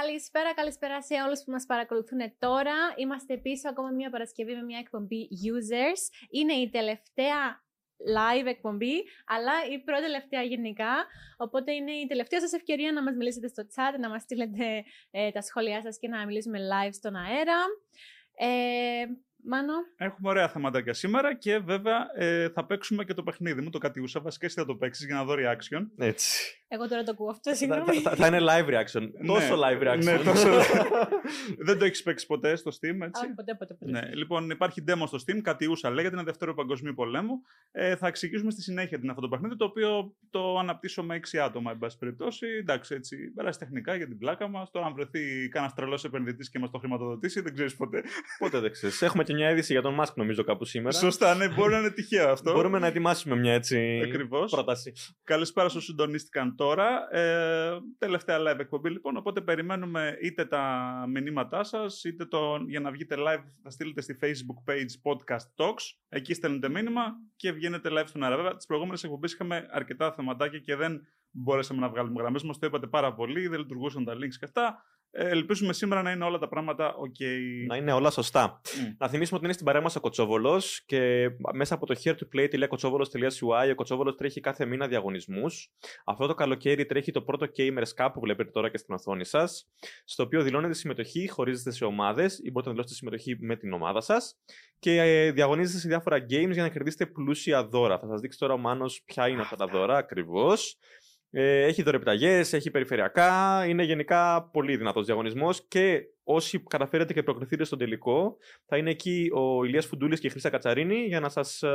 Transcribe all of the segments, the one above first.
Καλησπέρα, καλησπέρα σε όλους που μας παρακολουθούν τώρα. Είμαστε πίσω ακόμα μια Παρασκευή με μια εκπομπή Users. Είναι η τελευταία live εκπομπή, αλλά η πρώτη τελευταία γενικά. Οπότε είναι η τελευταία σας ευκαιρία να μας μιλήσετε στο chat, να μας στείλετε ε, τα σχόλιά σας και να μιλήσουμε live στον αέρα. Ε, Μάνο. Έχουμε ωραία θεματάκια σήμερα και βέβαια ε, θα παίξουμε και το παιχνίδι μου, το κατιούσα. Βασικά εσύ θα το παίξεις για να δω reaction. Έτσι. Εγώ τώρα το ακούω αυτό, Θα, συγγνώμη. θα, θα είναι live reaction. Ναι. Τόσο live reaction. Ναι, τόσο... Δεν το έχεις παίξει ποτέ στο Steam, έτσι; Όχι, ποτέ, ποτέ, ποτέ. Ναι, λοιπόν, υπάρχει demo στο Steam, κατιούσα λέγεται, είναι Δεύτερο Παγκοσμίου Πολέμου. Ε, θα εξηγήσουμε στη συνέχεια την αυτό το παιχνίδι, το οποίο το αναπτύσσω με 6 άτομα, εν πάση περιπτώσει. Εντάξει, έτσι, πέρασε τεχνικά για την πλάκα μας. Τώρα, αν βρεθεί κανένας τρελός επενδυτής και μας το χρηματοδοτήσει, δεν ξέρεις ποτέ. Πότε δεν ξέρεις. Έχουμε και μια είδηση για τον Μάσκ, νομίζω, κάπου σήμερα. Σωστά, ναι, μπορεί να είναι τυχαίο αυτό. Μπορούμε να ετοιμάσουμε μια έτσι Ακριβώς. πρόταση. Καλησπέρα όσους συντονίστηκαν τώρα. Ε, τελευταία live εκπομπή λοιπόν, οπότε περιμένουμε είτε τα μηνύματά σας, είτε το, για να βγείτε live θα στείλετε στη facebook page podcast talks. Εκεί στέλνετε μήνυμα και βγαίνετε live στον αέρα. Βέβαια, τις προηγούμενες εκπομπές είχαμε αρκετά θεματάκια και δεν μπορέσαμε να βγάλουμε γραμμές μας. Το είπατε πάρα πολύ, δεν λειτουργούσαν τα links και αυτά. Ε, ελπίζουμε σήμερα να είναι όλα τα πράγματα ok. Να είναι όλα σωστά. Μμ. Να θυμίσουμε ότι είναι στην παρέα μας ο Κοτσόβολος και μέσα από το here2play.kotsovolos.ui ο Κοτσόβολος τρέχει κάθε μήνα διαγωνισμούς. Αυτό το καλοκαίρι τρέχει το πρώτο Gamers Cup που βλέπετε τώρα και στην οθόνη σας, στο οποίο δηλώνετε συμμετοχή, χωρίζεστε σε ομάδες ή μπορείτε να δηλώσετε συμμετοχή με την ομάδα σας και ε, διαγωνίζεστε σε διάφορα games για να κερδίσετε πλούσια δώρα. Θα σας δείξει τώρα ο Μάνος ποια είναι αυτά τα δώρα ακριβώς. Ε, έχει δωρεπιταγές, έχει περιφερειακά. Είναι γενικά πολύ δυνατός διαγωνισμός και όσοι καταφέρετε και προκριθείτε στον τελικό, θα είναι εκεί ο Ηλίας Φουντούλης και η Χρύσα Κατσαρίνη για να, σας, ε,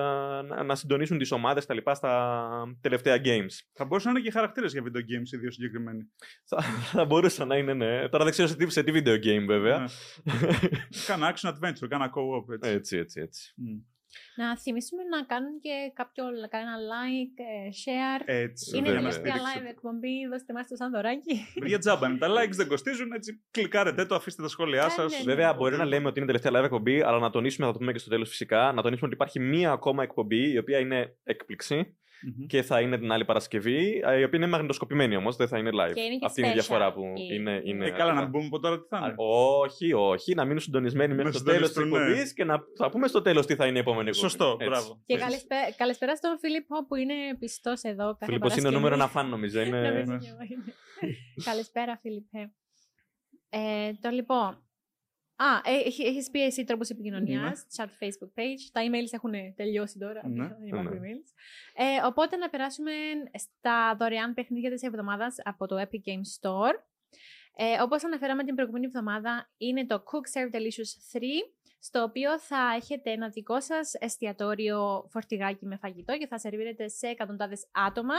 να- να συντονίσουν τις ομάδες τα λοιπά στα τελευταία games. Θα μπορούσαν να είναι και χαρακτήρες για video games οι δύο συγκεκριμένοι. θα, θα μπορούσε να είναι, ναι. Τώρα δεν ξέρω σε τι, σε τι video game, βέβαια. Ναι. Κάνα action adventure, κάνα co-op. Έτσι. έτσι, έτσι, έτσι. Μμ. Να θυμίσουμε να κάνουν και κάποιο κανένα like, ε, share. Έτσι. Είναι βέβαια, τελευταία στηρίξτε live εκπομπή, δώστε μας το σαν δωράκι. Για τζάμπα είναι. Τα likes δεν κοστίζουν, έτσι κλικάρετε το, αφήστε τα σχόλιά Ναι, σας. ναι, ναι. Βέβαια, μπορεί να λέμε ότι είναι τελευταία live εκπομπή, αλλά να τονίσουμε, θα το πούμε και στο τέλος φυσικά, να τονίσουμε ότι υπάρχει μία ακόμα εκπομπή, η οποία είναι έκπληξη και θα είναι την άλλη Παρασκευή, ε, η οποία είναι μαγνητοσκοπημένη όμως, δεν θα είναι live. Και είναι και Αυτή είναι η special διαφορά που η- είναι. είναι Ε, καλά, να πούμε από τώρα τι θα Α, είναι. Όχι, όχι. Να μείνουν συντονισμένοι μέχρι Να το τέλος της συντονιστούν, ναι. εκπομπής και να θα πούμε στο τέλος τι θα είναι η επόμενη εκπομπή. Σωστό, Έτσι. μπράβο. Και Έτσι. καλησπέρα, καλησπέρα στον Φίλιππο που είναι πιστός εδώ. κάθε Φίλιππος είναι Παρασκευή. νούμερο ένα φαν, νομίζω. Είναι... Νομίζω ναι. και εγώ είναι. Καλησπέρα, Φίλιππε. Ε, το λοιπόν. Α, ε, έχει, έχεις πει εσύ τρόπους επικοινωνίας, chat Facebook page. Τα emails έχουν τελειώσει τώρα, Ναι. δεν υπάρχουν Ναι. emails. Ε, οπότε να περάσουμε στα δωρεάν παιχνίδια της εβδομάδας από το Epic Games Store. Ε, όπως αναφέραμε την προηγούμενη εβδομάδα, είναι το Cook Serve Delicious 3, στο οποίο θα έχετε ένα δικό σας εστιατόριο φορτηγάκι με φαγητό και θα σερβίρετε σε εκατοντάδες άτομα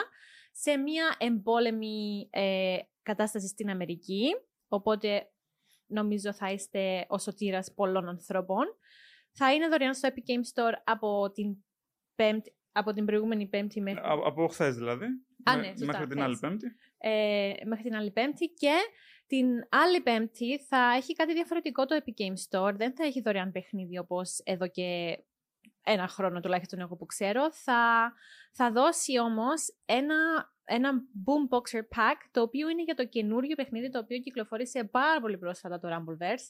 σε μια εμπόλεμη ε, κατάσταση στην Αμερική. Οπότε νομίζω θα είστε ο σωτήρας πολλών ανθρώπων. Θα είναι δωρεάν στο Epic Games Store από την, πέμπτη, από την προηγούμενη Πέμπτη μέχρι Α- Από χθες δηλαδή. Α, Με- ναι, σωστά, Μέχρι την χθες. άλλη Πέμπτη. ε, μέχρι την άλλη Πέμπτη και την άλλη Πέμπτη θα έχει κάτι διαφορετικό το Epic Games Store. Δεν θα έχει δωρεάν παιχνίδι όπως εδώ και ένα χρόνο τουλάχιστον εγώ που ξέρω. Θα, θα δώσει όμως ένα, ένα Boomboxer Pack το οποίο είναι για το καινούριο παιχνίδι το οποίο κυκλοφόρησε πάρα πολύ πρόσφατα το Rumbleverse.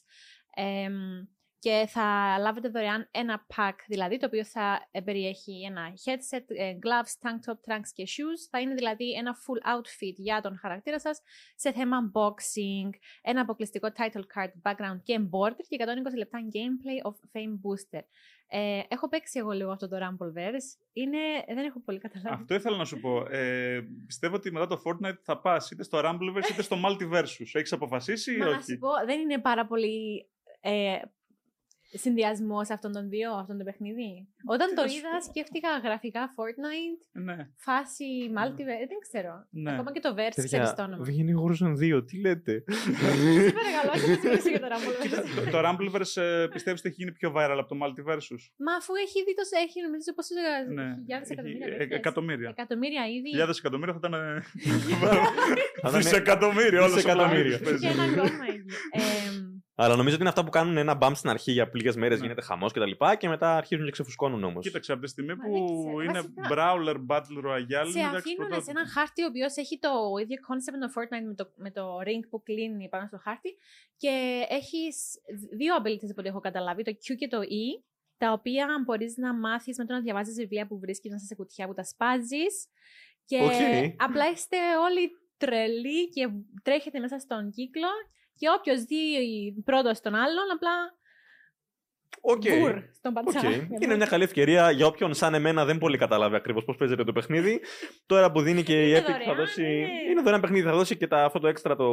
Εμ, και θα λάβετε δωρεάν ένα pack, δηλαδή, το οποίο θα ε, περιέχει ένα headset, ε, gloves, tank top, trunks και shoes. Θα είναι δηλαδή ένα full outfit για τον χαρακτήρα σας σε θέμα unboxing, ένα αποκλειστικό title card, background και border και 120 λεπτά gameplay of Fame Booster. Ε, έχω παίξει εγώ λίγο αυτό το Rumbleverse. Είναι, δεν έχω πολύ καταλάβει. Αυτό ήθελα να σου πω. Ε, πιστεύω ότι μετά το Fortnite θα πας είτε στο Rumbleverse είτε στο Multiversus. Έχεις αποφασίσει ή Μα να όχι; σου πω, δεν είναι πάρα πολύ ε, συνδυασμός αυτών των δύο, αυτών το παιχνίδι. Όταν Τι το να σου είδα, πω. σκέφτηκα γραφικά Fortnite, Ναι, φάση multiverse, δεν ξέρω. ναι. Ακόμα και το verse ξέρει το όνομα. βγαίνει Horizon 2, τι λέτε; Σε παρακαλώ, όχι να μιλήσω για το Κοίτα, Rumbleverse. το, το Rumbleverse ε, πιστεύεις ότι έχει γίνει πιο viral από το Multiversus; Μα αφού έχει δει τόσο, έχει νομίζω πόσο Ναι. χιλιάδες Έχει- εκατομμύρια. ε, τέτοιες. εκατομμύρια. Εκατομμύρια ήδη. Χιλιάδες εκατομμύρια θα ήταν. Θα ήταν- Δισεκατομμύρια, όλος ο Δισεκατομμύριο. πλανήτης παίζει. Και ένα ακόμα ήδη. Ε, Αλλά νομίζω ότι είναι αυτά που κάνουν ένα μπαμ στην αρχή για λίγες μέρες, Ναι. γίνεται χαμός κτλ. Και, και μετά αρχίζουν και ξεφουσκώνουν όμως. Κοίταξε, από τη στιγμή Μα που δεν ξέρω. είναι Βασικά- Brawler Battle Royale. Σε είναι εντάξει αφήνουν σε πρωτότυπο. έναν χάρτη ο οποίος έχει το ίδιο concept με το Fortnite με το, με το ring που κλείνει πάνω στο χάρτη και έχεις δύο abilities από ό,τι έχω καταλάβει, το Q και το E, τα οποία μπορείς να μάθεις με το να διαβάζεις βιβλία που βρίσκεις μέσα σε κουτιά που τα σπάζεις. Και Οκ. απλά είστε όλοι τρελοί και τρέχετε μέσα στον κύκλο και όποιος δει πρώτο τον άλλον, απλά Οκ. μπουρ στον Οκ. πατσά. Είναι μια καλή ευκαιρία για όποιον σαν εμένα δεν πολύ καταλάβει ακριβώς πώς παίζεται το παιχνίδι. Τώρα που δίνει και η Είναι Epic θα δωρεάν, δώσει. είναι. Είναι δωρεάν παιχνίδι, θα δώσει και τα, αυτό το έξτρα το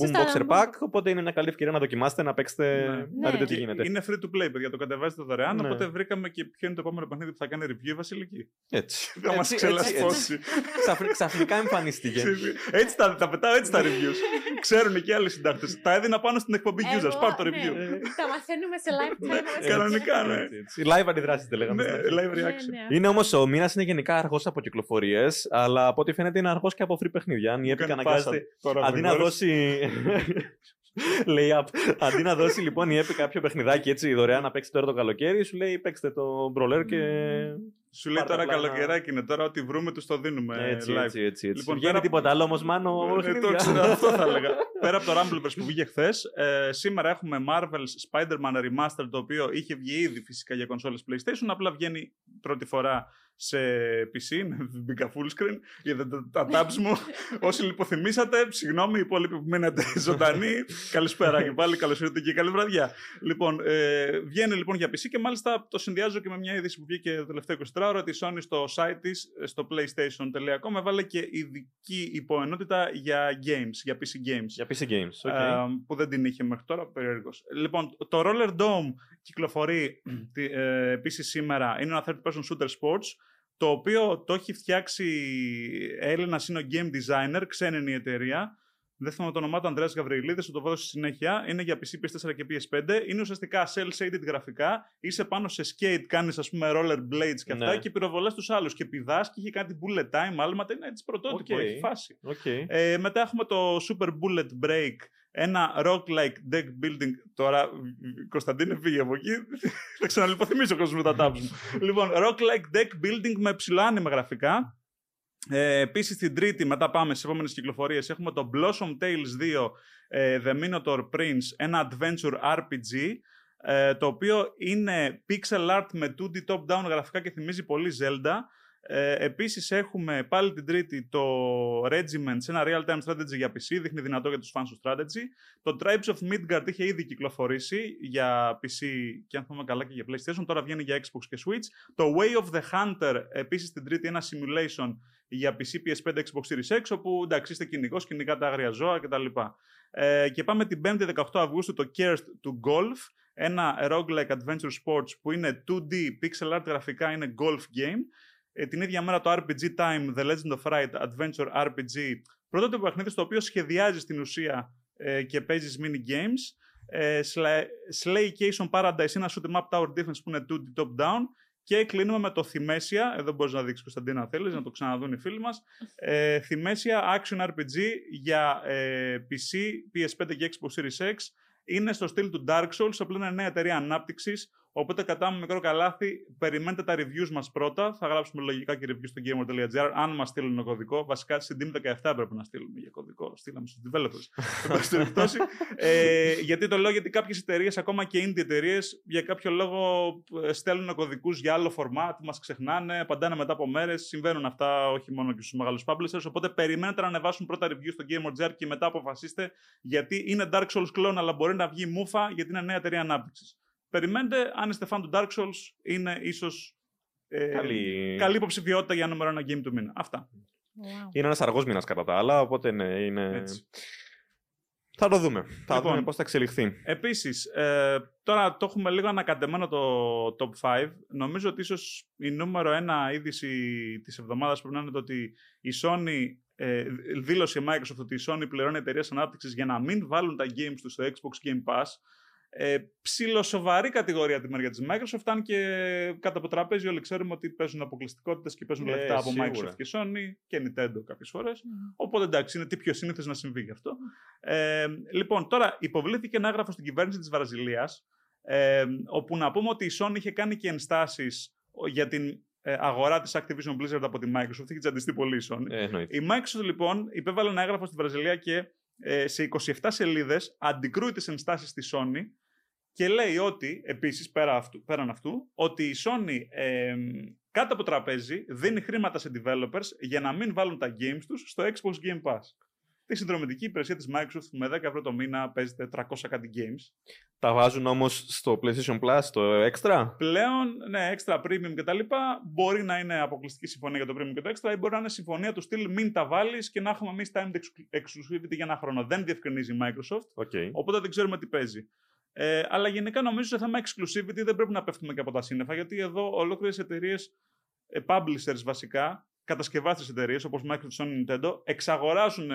Σωστά, Boomboxer boom. Pack. Οπότε είναι μια καλή ευκαιρία να δοκιμάσετε, να παίξετε, Ναι. να δείτε τι Ναι. γίνεται. Είναι free to play, παιδιά. Το κατεβάζετε δωρεάν. Ναι. Οπότε βρήκαμε και ποιο είναι το επόμενο παιχνίδι που θα κάνει review η Βασιλική. Έτσι. Θα μας Έτσι, έτσι, ξελασπώσει. έτσι. Ξαφ- Ξαφνικά εμφανίστηκε. έτσι τα, τα πετάω, έτσι τα reviews. Ξέρουν και οι άλλοι συντάκτες. Τα έδινα πάνω στην εκπομπή Εγώ, users. Πάρ το ναι. review. Τα μαθαίνουμε σε lifetime. Έτσι, Κανονικά, ναι. έτσι, έτσι. Live αντιδράσεις τα λέγαμε. Ναι, στην αρχή. live Ναι, reaction. ναι. Είναι όμως ο μήνας είναι γενικά αργός από κυκλοφορίες, αλλά από ό,τι φαίνεται είναι αργός και από free παιχνίδια. Αν η Μου Epic κάνει αναγκάζεται. πάσα τώρα, Αντί να Γρηγόρης. δώσει. Λέει up. Αντί να δώσει λοιπόν η Epic κάποιο παιχνιδάκι έτσι δωρεάν να παίξει τώρα το καλοκαίρι, σου λέει παίξτε το Brawler και. Σου λέει Πάρτε τώρα απλά ένα- καλοκαιράκι είναι. Τώρα ό,τι βρούμε τους το δίνουμε Έτσι, live. έτσι, έτσι. έτσι. Λοιπόν, Βγαίνει πέρα- τίποτα άλλο όμως, μάνο. Ναι, παιχνίδια. το ξέρω, αυτό θα έλεγα. Πέρα από το Rumbleverse που βγήκε χθες, σήμερα έχουμε Marvel's Spider-Man Remastered, το οποίο είχε βγει ήδη φυσικά για κονσόλες PlayStation, απλά βγαίνει πρώτη φορά σε PC, μπήκα full screen, είδατε τα tabs μου. Όσοι λιποθυμήσατε, συγγνώμη, οι υπόλοιποι που μείνατε ζωντανοί, καλησπέρα και πάλι, καλώς ήρθατε και καλή βραδιά. Λοιπόν, ε, βγαίνει λοιπόν για PC και μάλιστα το συνδυάζω και με μια είδηση που βγήκε το τελευταίο 24 ώρα ότι η Sony στο site της, ε, στο playstation.com έβαλε και ειδική υποενότητα για games, για PC games. Για PC Games. οκ. Ε, που δεν την είχε μέχρι τώρα, περίεργος. Λοιπόν, το Roller Dome κυκλοφορεί τη- ε, επίσης σήμερα, είναι ένα third person shooter sports, το οποίο το έχει φτιάξει Έλληνας, είναι ο game designer, ξένη είναι η εταιρεία, δεν θυμάμαι το όνομά του Ανδρέας Γαβριλίδης, θα το βάλω στη συνέχεια. Είναι για PC, PS4 και PS5. Είναι ουσιαστικά cel-shaded γραφικά. Είσαι πάνω σε skate, κάνεις ας πούμε roller blades και αυτά Ναι. και πυροβολές τους άλλους. Και πηδάς και έχει κάτι bullet time, άλματα. Είναι έτσι πρωτότυπο, Οκ. έχει φάση. Οκ. Ε, μετά έχουμε το Super Bullet Break, ένα rock-like deck building. Τώρα, Κωνσταντίνε, φύγε από εκεί. Θα ξαναλυποθυμίσω ο κόσμος με τα tabs μου. λοιπόν, rock-like deck building με ψηλά άνιμα γραφικά. Ε, Επίσης, την Τρίτη, μετά πάμε στις επόμενες κυκλοφορίες, έχουμε το Blossom Tales 2 ε, The Minotaur Prince, ένα adventure RPG. ε, το οποίο είναι pixel art με 2D top-down γραφικά και θυμίζει πολύ Zelda. Ε, επίσης έχουμε πάλι την τρίτη το Regiment σε ένα real-time strategy για PC, δείχνει δυνατό για τους fans του strategy. Το Tribes of Midgard είχε ήδη κυκλοφορήσει για PC και αν θυμάμαι καλά και για PlayStation, τώρα βγαίνει για Xbox και Switch. Το Way of the Hunter, επίσης την τρίτη ένα simulation για PC, PS5, Xbox Series X, όπου εντάξει είστε κυνηγός, κυνηγάτε άγρια ζώα κτλ. Ε, και πάμε την 5η 18 Αυγούστου το Cursed to Golf, ένα roguelike adventure sports που είναι 2D, pixel art γραφικά, είναι golf game. Ε, την ίδια μέρα το RPG Time, The Legend of Ride Adventure RPG, πρωτότυπο παιχνίδι στο οποίο σχεδιάζεις στην ουσία ε, και παίζεις mini games. Ε, Sla- Slaycation Paradise, ένα shoot 'em up tower defense που είναι 2D top down. Και κλείνουμε με το Θυμέσια. Εδώ μπορείς να δείξεις Κωνσταντίνα, αν θέλεις, να το ξαναδούν οι φίλοι μας. Ε, Θυμέσια Action RPG για ε, PC, PS5 και Xbox Series X. Είναι στο στυλ του Dark Souls, απλά είναι νέα εταιρεία ανάπτυξης. Οπότε κατά μικρό καλάθι, περιμένετε τα reviews μας πρώτα. Θα γράψουμε λογικά και reviews στο gamer.gr αν μας στείλουν κωδικό. Βασικά στην Team 17 έπρεπε να στείλουμε για κωδικό. Στείλαμε στους developers. Εν πάση περιπτώσει. ε, γιατί το λέω, γιατί κάποιες εταιρείες, ακόμα και indie εταιρείες, για κάποιο λόγο ε, στέλνουν κωδικούς για άλλο format, μας ξεχνάνε, απαντάνε μετά από μέρες. Συμβαίνουν αυτά όχι μόνο και στους μεγάλους publishers. Οπότε περιμένετε να ανεβάσουν πρώτα reviews στο gamer.gr και μετά αποφασίστε γιατί είναι Dark Souls clone, αλλά μπορεί να βγει μούφα γιατί είναι νέα εταιρεία ανάπτυξης. Περιμένετε, αν είστε fan του Dark Souls, είναι ίσως ε, Καλή. καλή υποψηφιότητα για νούμερο ένα game του μήνα. Αυτά. Wow. Είναι ένας αργός μήνας κατά τα άλλα, οπότε ναι, είναι. Έτσι. Θα το δούμε. Θα Λοιπόν. δούμε πώς θα εξελιχθεί. Επίσης, ε, τώρα το έχουμε λίγο ανακατεμένο το top 5. Νομίζω ότι ίσως η νούμερο ένα είδηση της εβδομάδας πρέπει να είναι το ότι η Sony. Ε, δήλωσε η Microsoft ότι η Sony πληρώνει εταιρείες ανάπτυξης για να μην βάλουν τα games τους στο Xbox Game Pass. Ε, ψιλοσοβαρή κατηγορία τη μεριά της Microsoft, αν και κάτω από το τραπέζι όλοι ξέρουμε ότι παίζουν αποκλειστικότητες και παίζουν Ε, λεφτά από σίγουρα. Microsoft και Sony και Nintendo κάποιες φορές. Οπότε εντάξει, είναι τι πιο σύνηθες να συμβεί γι' αυτό. Ε, λοιπόν, τώρα υποβλήθηκε ένα έγγραφο στην κυβέρνηση της Βραζιλίας, ε, όπου να πούμε ότι η Sony είχε κάνει και ενστάσεις για την ε, αγορά της Activision Blizzard από τη Microsoft. Είχε τζαντιστεί πολύ η Sony. Ε, εννοείται. Η Microsoft λοιπόν υπέβαλε ένα έγγραφο στη Βραζιλία και ε, σε 27 σελίδες αντικρούει τις ενστάσεις στη Sony και λέει ότι, επίσης πέρα αυτού, πέραν αυτού, ότι η Sony ε, κάτω από τραπέζι δίνει χρήματα σε developers για να μην βάλουν τα games τους στο Xbox Game Pass. Τη συνδρομητική υπηρεσία της Microsoft που με 10 ευρώ το μήνα παίζετε 300 κάτι games. Τα βάζουν όμως στο PlayStation Plus, το extra; Πλέον, ναι, extra premium κτλ. Μπορεί να είναι αποκλειστική συμφωνία για το premium και το extra ή μπορεί να είναι συμφωνία του στυλ μην τα βάλεις και να έχουμε εμείς timed exclu- exclusivity για ένα χρόνο. Δεν διευκρινίζει η Microsoft, Okay. οπότε δεν ξέρουμε τι παίζει. Ε, αλλά γενικά νομίζω σε θέμα exclusivity δεν πρέπει να πέφτουμε και από τα σύννεφα γιατί εδώ ολόκληρες εταιρείες, ε, publishers βασικά, κατασκευάστε εταιρείες όπως Microsoft, Sony, Nintendo, εξαγοράζουν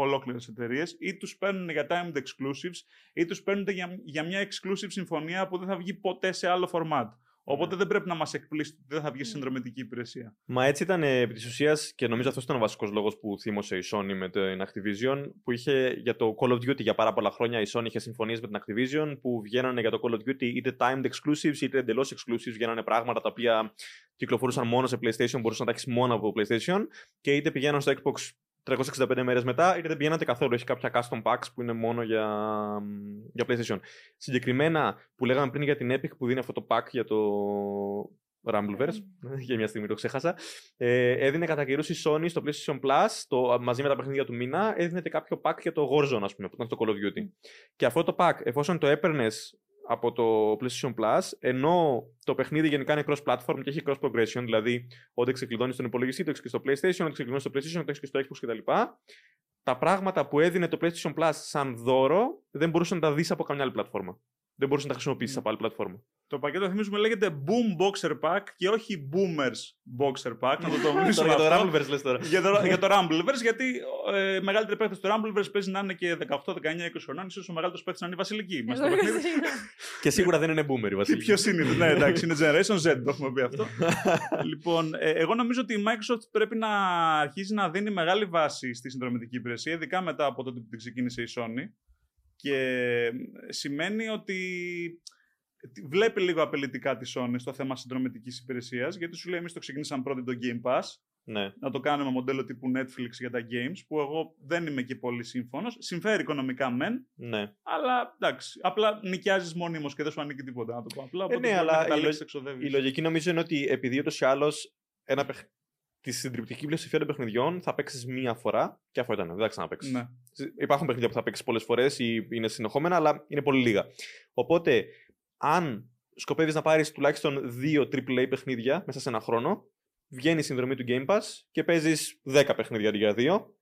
ολόκληρες εταιρείες ή τους παίρνουν για timed exclusives ή τους παίρνουν για, για μια exclusive συμφωνία που δεν θα βγει ποτέ σε άλλο format. Οπότε δεν πρέπει να μας εκπλήσει ότι δεν θα βγει συνδρομητική υπηρεσία. Μα έτσι ήταν ε, επί της ουσίας και νομίζω αυτός ήταν ο βασικός λόγος που θύμωσε η Sony με την Activision. Που είχε για το Call of Duty για πάρα πολλά χρόνια η Sony είχε συμφωνίες με την Activision που βγαίνανε για το Call of Duty είτε timed exclusives είτε εντελώς exclusives. Βγαίνανε πράγματα τα οποία κυκλοφορούσαν μόνο σε PlayStation, μπορούσαν να τα έχεις μόνο από PlayStation και είτε πηγαίναν στο Xbox 365 μέρες μετά, είτε δεν πηγαίνατε καθόλου. Έχει κάποια custom packs που είναι μόνο για, για PlayStation. Συγκεκριμένα που λέγαμε πριν για την Epic που δίνει αυτό το pack για το Rumbleverse, για μια στιγμή το ξέχασα, ε, έδινε κατά καιρούς η Sony στο PlayStation Plus, το, μαζί με τα παιχνίδια του μήνα, έδινε και κάποιο pack για το Warzone, ας πούμε, που ήταν στο Call of Duty. Και αυτό το pack, εφόσον το έπαιρνες από το PlayStation Plus, ενώ το παιχνίδι γενικά είναι cross-platform και έχει cross-progression, δηλαδή όταν ξεκλειδώνεις στον υπολογιστή, το έχεις και στο PlayStation, όταν ξεκλειδώνεις στο PlayStation, το έχεις και στο Xbox κτλ. Τα πράγματα που έδινε το PlayStation Plus σαν δώρο δεν μπορούσες να τα δεις από καμιά άλλη πλατφόρμα. Δεν μπορούσες να τα χρησιμοποιήσεις από άλλη πλατφόρμα. Το πακέτο θυμίζουμε λέγεται Boom Boxer Pack και όχι Boomers Boxer Pack. Να το Τώρα τονίσουμε για το αυτό. Rumbleverse λες τώρα. για, το, για το Rumbleverse, γιατί ε, μεγαλύτερη παίκτη του Rumbleverse παίζει να είναι και 18, 19, 20 χρονών. ίσως ο μεγαλύτερος παίκτη να είναι η Βασιλική. Μέσα στο παιχνίδι. και σίγουρα δεν είναι boomer η Τι Βασίλη. πιο σύνηθι. ναι, εντάξει, είναι Generation Z, το έχουμε πει αυτό. λοιπόν, ε, εγώ νομίζω ότι η Microsoft πρέπει να αρχίζει να δίνει μεγάλη βάση στη συνδρομητική υπηρεσία, ειδικά μετά από τότε που την ξεκίνησε η Sony. Και σημαίνει ότι βλέπει λίγο απειλητικά τη Sony στο θέμα συνδρομητικής υπηρεσίας, γιατί σου λέει: Εμείς το ξεκινήσαμε πρώτοι το Game Pass, ναι. να το κάνουμε μοντέλο τύπου Netflix για τα games, που εγώ δεν είμαι και πολύ σύμφωνος. Συμφέρει οικονομικά μεν, ναι. αλλά εντάξει. Απλά νοικιάζεις μόνιμος και δεν σου ανήκει τίποτα, να το πω απλά. Οπότε ναι, μπορεί αλλά να η καταλήξεις λο- εξοδεύεις. Η λογική νομίζω είναι ότι επειδή ούτως ή άλλως ένα παιχ... τη συντριπτική πλειοψηφία των παιχνιδιών θα παίξεις μία φορά και αυτό ήταν. Δεν θα ξαναπέξει. Ναι. Υπάρχουν παιχνίδια που θα παίξεις πολλές φορές ή είναι συνεχόμενα, αλλά είναι πολύ λίγα. Οπότε, αν σκοπεύεις να πάρεις τουλάχιστον δύο AAA παιχνίδια μέσα σε ένα χρόνο, βγαίνει η συνδρομή του Game Pass και παίζεις 10 παιχνίδια αντί για δύο.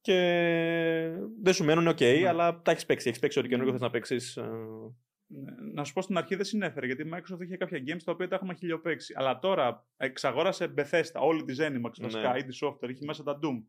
Και δεν σου μένουν OK, Ναι. αλλά τα έχεις παίξει. Έχεις παίξει ό,τι καινούργιο θες να παίξεις. Ναι. Να σου πω στην αρχή δεν συνέφερε, γιατί η Microsoft είχε κάποια games τα οποία τα έχουμε χιλιοπαίξει. Αλλά τώρα εξαγόρασε Bethesda, όλη τη Zenimax, βασικά, Ναι. ID Software, έχει μέσα τα Doom,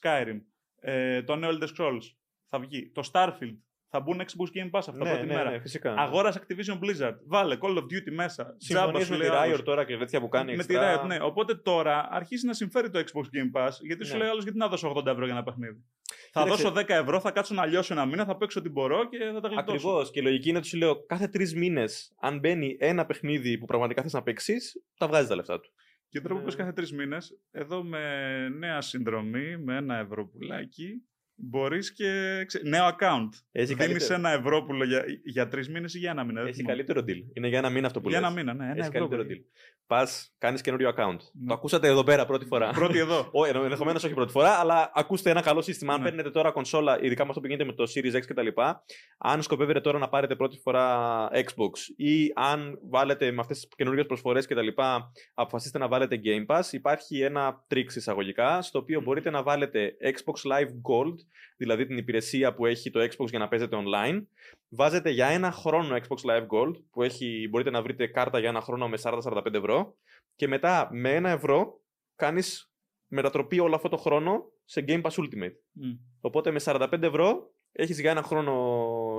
Skyrim, ε, το νέο Elder Scrolls θα βγει, το Starfield, θα μπουν Xbox Game Pass αυτά Ναι, πρώτη ναι, μέρα. ναι, φυσικά. Αγόρασε Activision Blizzard, βάλε Call of Duty μέσα. Συμφωνίε τζάμπα σου με τη λέει άλλος. Riot τώρα και τέτοια που κάνει. Με τη extra; Riot, ναι. Οπότε τώρα αρχίζει να συμφέρει το Xbox Game Pass, γιατί σου Ναι. λέει άλλος γιατί να δώσω 80 ευρώ για ένα παιχνίδι. Θα Κοίταξε. δώσω 10 ευρώ, θα κάτσω να λιώσω ένα μήνα, θα παίξω ό,τι μπορώ και θα τα γλιτώσω. Ακριβώς. Και η λογική είναι ότι σου λέω κάθε τρεις μήνες, αν μπαίνει ένα παιχνίδι που πραγματικά θες να παίξεις, τα βγάζεις τα λεφτά του. Και τώρα που Ναι. πες κάθε τρεις μήνες, εδώ με νέα συνδρομή, με ένα ευρώ πουλάκι, μπορείς και. ξε- Νέο account. Έχει Δίνεις καλύτερο, ένα ευρώ για, για τρεις μήνες ή για ένα μήνα. δεν έχει θυμάμαι. καλύτερο deal. Είναι για ένα μήνα αυτό που Για λες. ένα μήνα, ναι. Ένα Έχει ευρώ. καλύτερο παιδί. deal. Πας, κάνεις καινούριο account. Ναι. Το ακούσατε εδώ πέρα πρώτη φορά. Πρώτη εδώ. Ενδεχομένως όχι πρώτη φορά, αλλά ακούστε ένα καλό σύστημα. Αν Ναι. παίρνετε τώρα κονσόλα, ειδικά με αυτό που γίνεται με το Series X κτλ., αν σκοπεύετε τώρα να πάρετε πρώτη φορά Xbox ή αν βάλετε με αυτές τις καινούργιες προσφορές κτλ., αποφασίσετε να βάλετε Game Pass, υπάρχει ένα τρίξ εισαγωγικά, στο οποίο μπορείτε να βάλετε Xbox Live Gold, δηλαδή την υπηρεσία που έχει το Xbox για να παίζετε online. Βάζετε για ένα χρόνο Xbox Live Gold, που έχει, μπορείτε να βρείτε κάρτα για ένα χρόνο με 40-45 ευρώ, και μετά με ένα ευρώ κάνεις μετατροπή όλο αυτό το χρόνο σε Game Pass Ultimate. Μμ. Οπότε με 45 ευρώ Έχεις για ένα χρόνο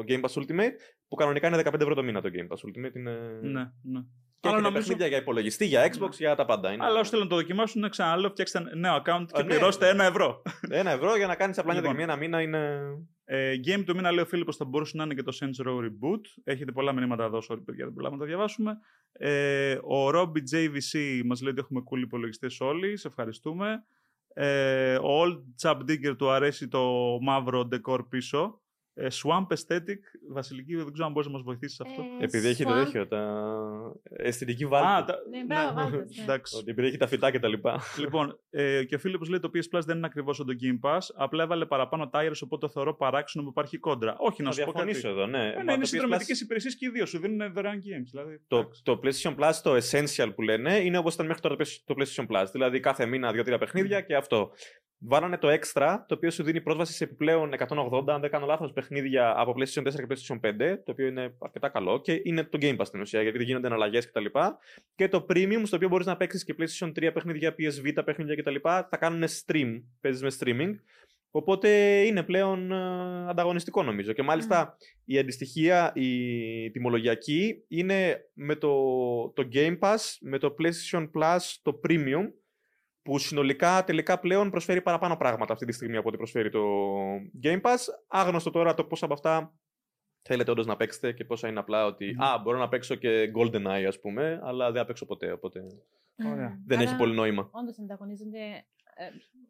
Game Pass Ultimate, που κανονικά είναι 15 ευρώ το μήνα το Game Pass Ultimate. Είναι... Ναι, ναι. Και Αλλά έχει νομίζω- παιχνίδια για υπολογιστή, για Xbox, για τα πάντα. Είναι... Αλλά όσοι θέλουν να το δοκιμάσουν, ξαναλέω, φτιάξτε ένα νέο account και Α, ναι. πληρώστε ένα ευρώ. Ένα ευρώ για να κάνεις απλά μια Λοιπόν. δοκιμή ένα μήνα είναι... Ε, game του μήνα, λέει ο Φίλιππος, θα μπορούσε να είναι και το Saints Row Reboot. Έχετε πολλά μηνύματα εδώ, sorry παιδιά, δεν προλάβαμε να τα διαβάσουμε. Ε, ο Robbie JVC μας λέει ότι έχουμε cool υπολογιστές όλοι, σε ευχαριστούμε. Ε, ο Old Chap Digger του αρέσει το μαύρο decor πίσω. Ε, Swamp Aesthetic, Βασιλική, δεν ξέρω αν μπορείς να μας βοηθήσεις σε αυτό. Ε, Επειδή έχει το Swamp- τέτοιο, τα αισθητική βάλτη. Α, τα... Ναι, μπράβο, βάλτες, ναι. Εντάξει. Ότι επειδή έχει τα φυτά και τα λοιπά. λοιπόν, ε, και ο Φίλιππος λέει το PS Plus δεν είναι ακριβώς σαν το Game Pass, απλά έβαλε παραπάνω tires, οπότε το θεωρώ παράξενο που υπάρχει κόντρα. Όχι, να Να σου πω κάτι. διαφωνήσω εδώ, ναι. Ε, Μα ναι, είναι το PS συνδρομητικές Plus- υπηρεσίες και οι δύο σου δίνουν δωρεάν games. Δηλαδή, Το, εντάξει. το PlayStation Plus, το Essential που λένε, είναι όπως ήταν μέχρι τώρα το PlayStation Plus. Δηλαδή κάθε μήνα δύο-τρία παιχνίδια και αυτό. Βάλανε το Extra, το οποίο σου δίνει πρόσβαση σε επιπλέον 180, αν δεν κάνω λάθος, παιχνίδια από PlayStation 4 και PlayStation 5, το οποίο είναι αρκετά καλό και είναι το Game Pass στην ουσία, γιατί δεν γίνονται εναλλαγές κτλ. Και το Premium, στο οποίο μπορείς να παίξεις και PlayStation 3 παιχνίδια, PS Vita παιχνίδια κτλ. Θα κάνουν stream, παίζεις με streaming. Οπότε είναι πλέον ε, ανταγωνιστικό νομίζω. Και μάλιστα η αντιστοιχεία, η τιμολογιακή, είναι με το, το Game Pass, με το PlayStation Plus, το Premium, που συνολικά τελικά πλέον προσφέρει παραπάνω πράγματα αυτή τη στιγμή από ό,τι προσφέρει το Game Pass. Άγνωστο τώρα το πόσα από αυτά θέλετε όντως να παίξετε και πόσα είναι απλά ότι Μμμ. «Α, μπορώ να παίξω και GoldenEye ας πούμε, αλλά δεν θα παίξω ποτέ, οπότε Ωραία. δεν έχει Άρα, πολύ νόημα». Όντως ανταγωνίζονται. ε,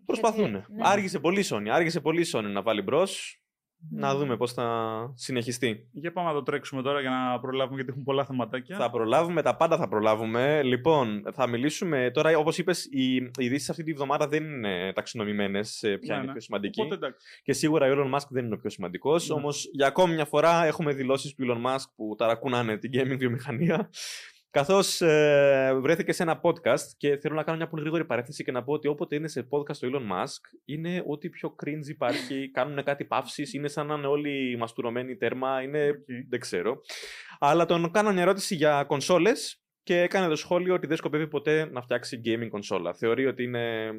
Προσπαθούν. γιατί- ναι. Άργησε πολύ η Sony, άργησε πολύ η Sony να βάλει μπρος. Να Μμμ. δούμε πώς θα συνεχιστεί. Για πάμε να το τρέξουμε τώρα για να προλάβουμε γιατί έχουν πολλά θεματάκια. Θα προλάβουμε, τα πάντα θα προλάβουμε. Λοιπόν, θα μιλήσουμε τώρα, όπως είπες, οι οι ειδήσεις αυτή τη βδομάδα δεν είναι ταξινομημένες ποια Ναι, είναι η ναι. πιο σημαντική. Οπότε εντάξει. Και σίγουρα ο Elon Musk δεν είναι ο πιο σημαντικός. Ναι. Όμως, για ακόμη μια φορά έχουμε δηλώσεις του Elon Musk που ταρακούνανε την gaming βιομηχανία. Καθώς ε, βρέθηκε σε ένα podcast και θέλω να κάνω μια πολύ γρήγορη παρέθεση και να πω ότι όποτε είναι σε podcast το Elon Musk είναι ό,τι πιο cringe υπάρχει. κάνουν κάτι παύσεις, είναι σαν να είναι όλοι μαστουρωμένοι τέρμα. Είναι Οκ. δεν ξέρω. Αλλά τον κάνω μια ερώτηση για κονσόλες και έκανε το σχόλιο ότι δεν σκοπεύει ποτέ να φτιάξει gaming κονσόλα. Θεωρεί ότι είναι,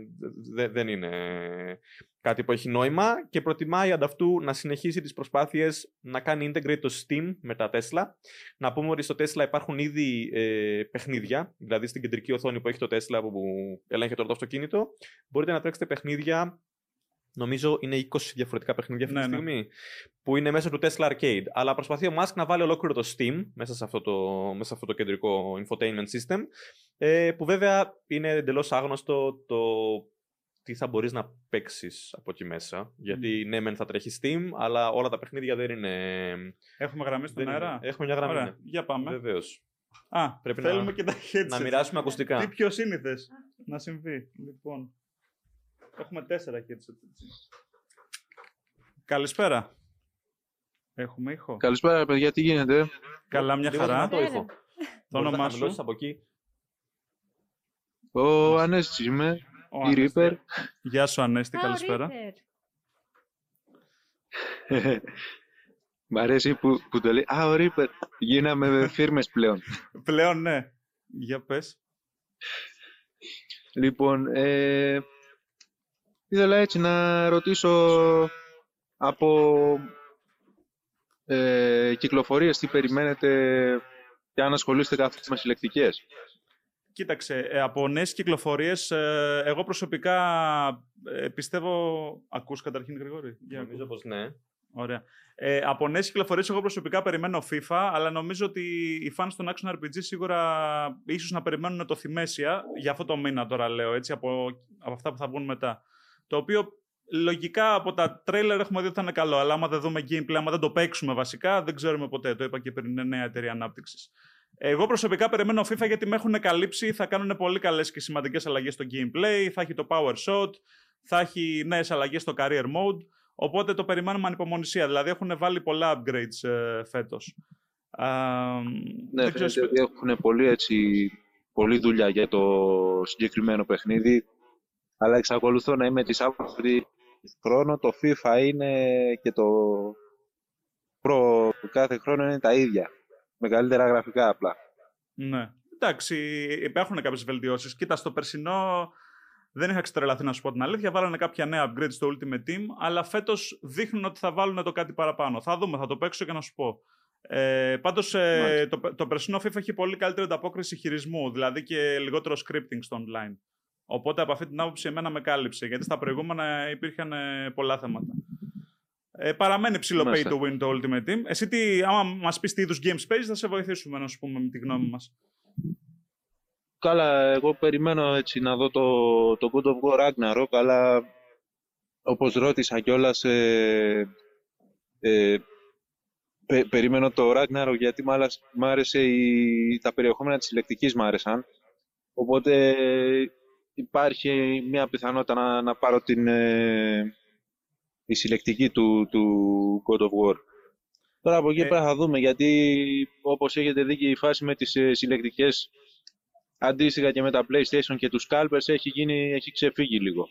δε- δεν είναι κάτι που έχει νόημα και προτιμάει ανταυτού να συνεχίσει τις προσπάθειες να κάνει integrate το Steam με τα Tesla. Να πούμε ότι στο Tesla υπάρχουν ήδη ε, παιχνίδια, δηλαδή στην κεντρική οθόνη που έχει το Tesla που ελέγχεται όλο το αυτοκίνητο, μπορείτε να τρέξετε παιχνίδια Νομίζω είναι 20 διαφορετικά παιχνίδια αυτή Ναι, τη ναι. στιγμή. Που είναι μέσα του Tesla Arcade. Αλλά προσπαθεί ο Musk να βάλει ολόκληρο το Steam μέσα σε αυτό το, μέσα σε αυτό το κεντρικό infotainment system. Ε, που βέβαια είναι εντελώς άγνωστο το τι θα μπορείς να παίξεις από εκεί μέσα. Γιατί ναι, μεν θα τρέχει Steam, αλλά όλα τα παιχνίδια δεν είναι. Έχουμε γραμμή στον δεν είναι. αέρα; Έχουμε μια γραμμή. Ωραία, ναι. για πάμε. Βεβαίως. Α, Πρέπει θέλουμε να- και τα headset. Να μοιράσουμε Τι ακουστικά. πιο σύνηθες να συμβεί. Λοιπόν, έχουμε τέσσερα headset. έτσι. Καλησπέρα. Έχουμε ήχο; Καλησπέρα, παιδιά, τι γίνεται; Καλά, μια Λίγο χαρά. δυνατό Ναι, ήχο. ναι. Το Μπορείς να όνομά χαμηλώσεις σου. από εκεί. Ο Ανέστης είμαι, Ο η Ανέστη. Reaper. Γεια σου, Ανέστη, Α, καλησπέρα. Reaper. Μ' αρέσει που, που το λέει. Α, ο Reaper. Γίναμε φίρμες πλέον. Πλέον ναι. Για πες. Λοιπόν, ε, ήθελα έτσι να ρωτήσω από ε, κυκλοφορίες τι περιμένετε και αν ασχολείστε καθόλου με συλλεκτικές. Κοίταξε, ε, από νέες κυκλοφορίες, ε, εγώ προσωπικά ε, πιστεύω... Ακούς καταρχήν, Γρηγόρη; Για Νομίζω ακούς. πως ναι. Ωραία. Ε, από νέες κυκλοφορίες, εγώ προσωπικά περιμένω FIFA, αλλά νομίζω ότι οι fans των Action RPG σίγουρα ίσως να περιμένουν το Θυμέσια για αυτό το μήνα τώρα λέω, έτσι, από, από αυτά που θα βγουν μετά. Το οποίο λογικά από τα τρέιλερ έχουμε δει ότι θα είναι καλό, αλλά άμα δεν δούμε gameplay, άμα δεν το παίξουμε βασικά, δεν ξέρουμε ποτέ. Το είπα και πριν, είναι νέα εταιρεία ανάπτυξης. Εγώ προσωπικά περιμένω FIFA γιατί με έχουν καλύψει. Θα κάνουν πολύ καλές και σημαντικές αλλαγές στο gameplay. Θα έχει το power shot. Θα έχει νέες αλλαγές στο career mode. Οπότε το περιμένουμε ανυπομονησία. Δηλαδή έχουν βάλει πολλά upgrades ε, φέτος. Ναι, φαίνεται ότι έχουν πολύ, έτσι, πολλή δουλειά για το συγκεκριμένο παιχνίδι. Αλλά εξακολουθώ να είμαι της άποψης ότι χρόνο το FIFA είναι και το Pro του κάθε χρόνο είναι τα ίδια. Με καλύτερα γραφικά απλά. Ναι. Εντάξει, υπάρχουν κάποιες βελτιώσεις. Κοίτα, στο περσινό Δεν είχα ξετρελαθεί να σου πω την αλήθεια. Βάλανε κάποια νέα upgrade στο Ultimate Team, αλλά φέτος δείχνουν ότι θα βάλουν το κάτι παραπάνω. Θα δούμε, θα το παίξω και να σου πω. Ε, Πάντως ε, το, το περσινό FIFA έχει πολύ καλύτερη ανταπόκριση χειρισμού, δηλαδή και λιγότερο scripting στο online. Οπότε από αυτή την άποψη εμένα με κάλυψε, γιατί στα προηγούμενα υπήρχαν ε, πολλά θέματα. Ε, παραμένει ψηλό pay to win το Ultimate Team. Εσύ, τι, άμα μας πεις τι είδους games παίζεις, θα σε βοηθήσουμε να σου πούμε με τη γνώμη μας. Καλά, εγώ περιμένω έτσι να δω το, το God of War Ragnarok, αλλά όπως ρώτησα κιόλας, ε, ε, περιμένω το Ragnarok γιατί μ' άρεσε η, τα περιεχόμενα της συλλεκτικής μ' άρεσαν. Οπότε υπάρχει μια πιθανότητα να, να πάρω την ε, η συλλεκτική του, του God of War. Τώρα από εκεί ε... πέρα θα δούμε, γιατί όπως έχετε δει και η φάση με τις ε, συλλεκτικές αντίστοιχα και με τα PlayStation και τους Scalpers έχει, γίνει, έχει ξεφύγει λίγο.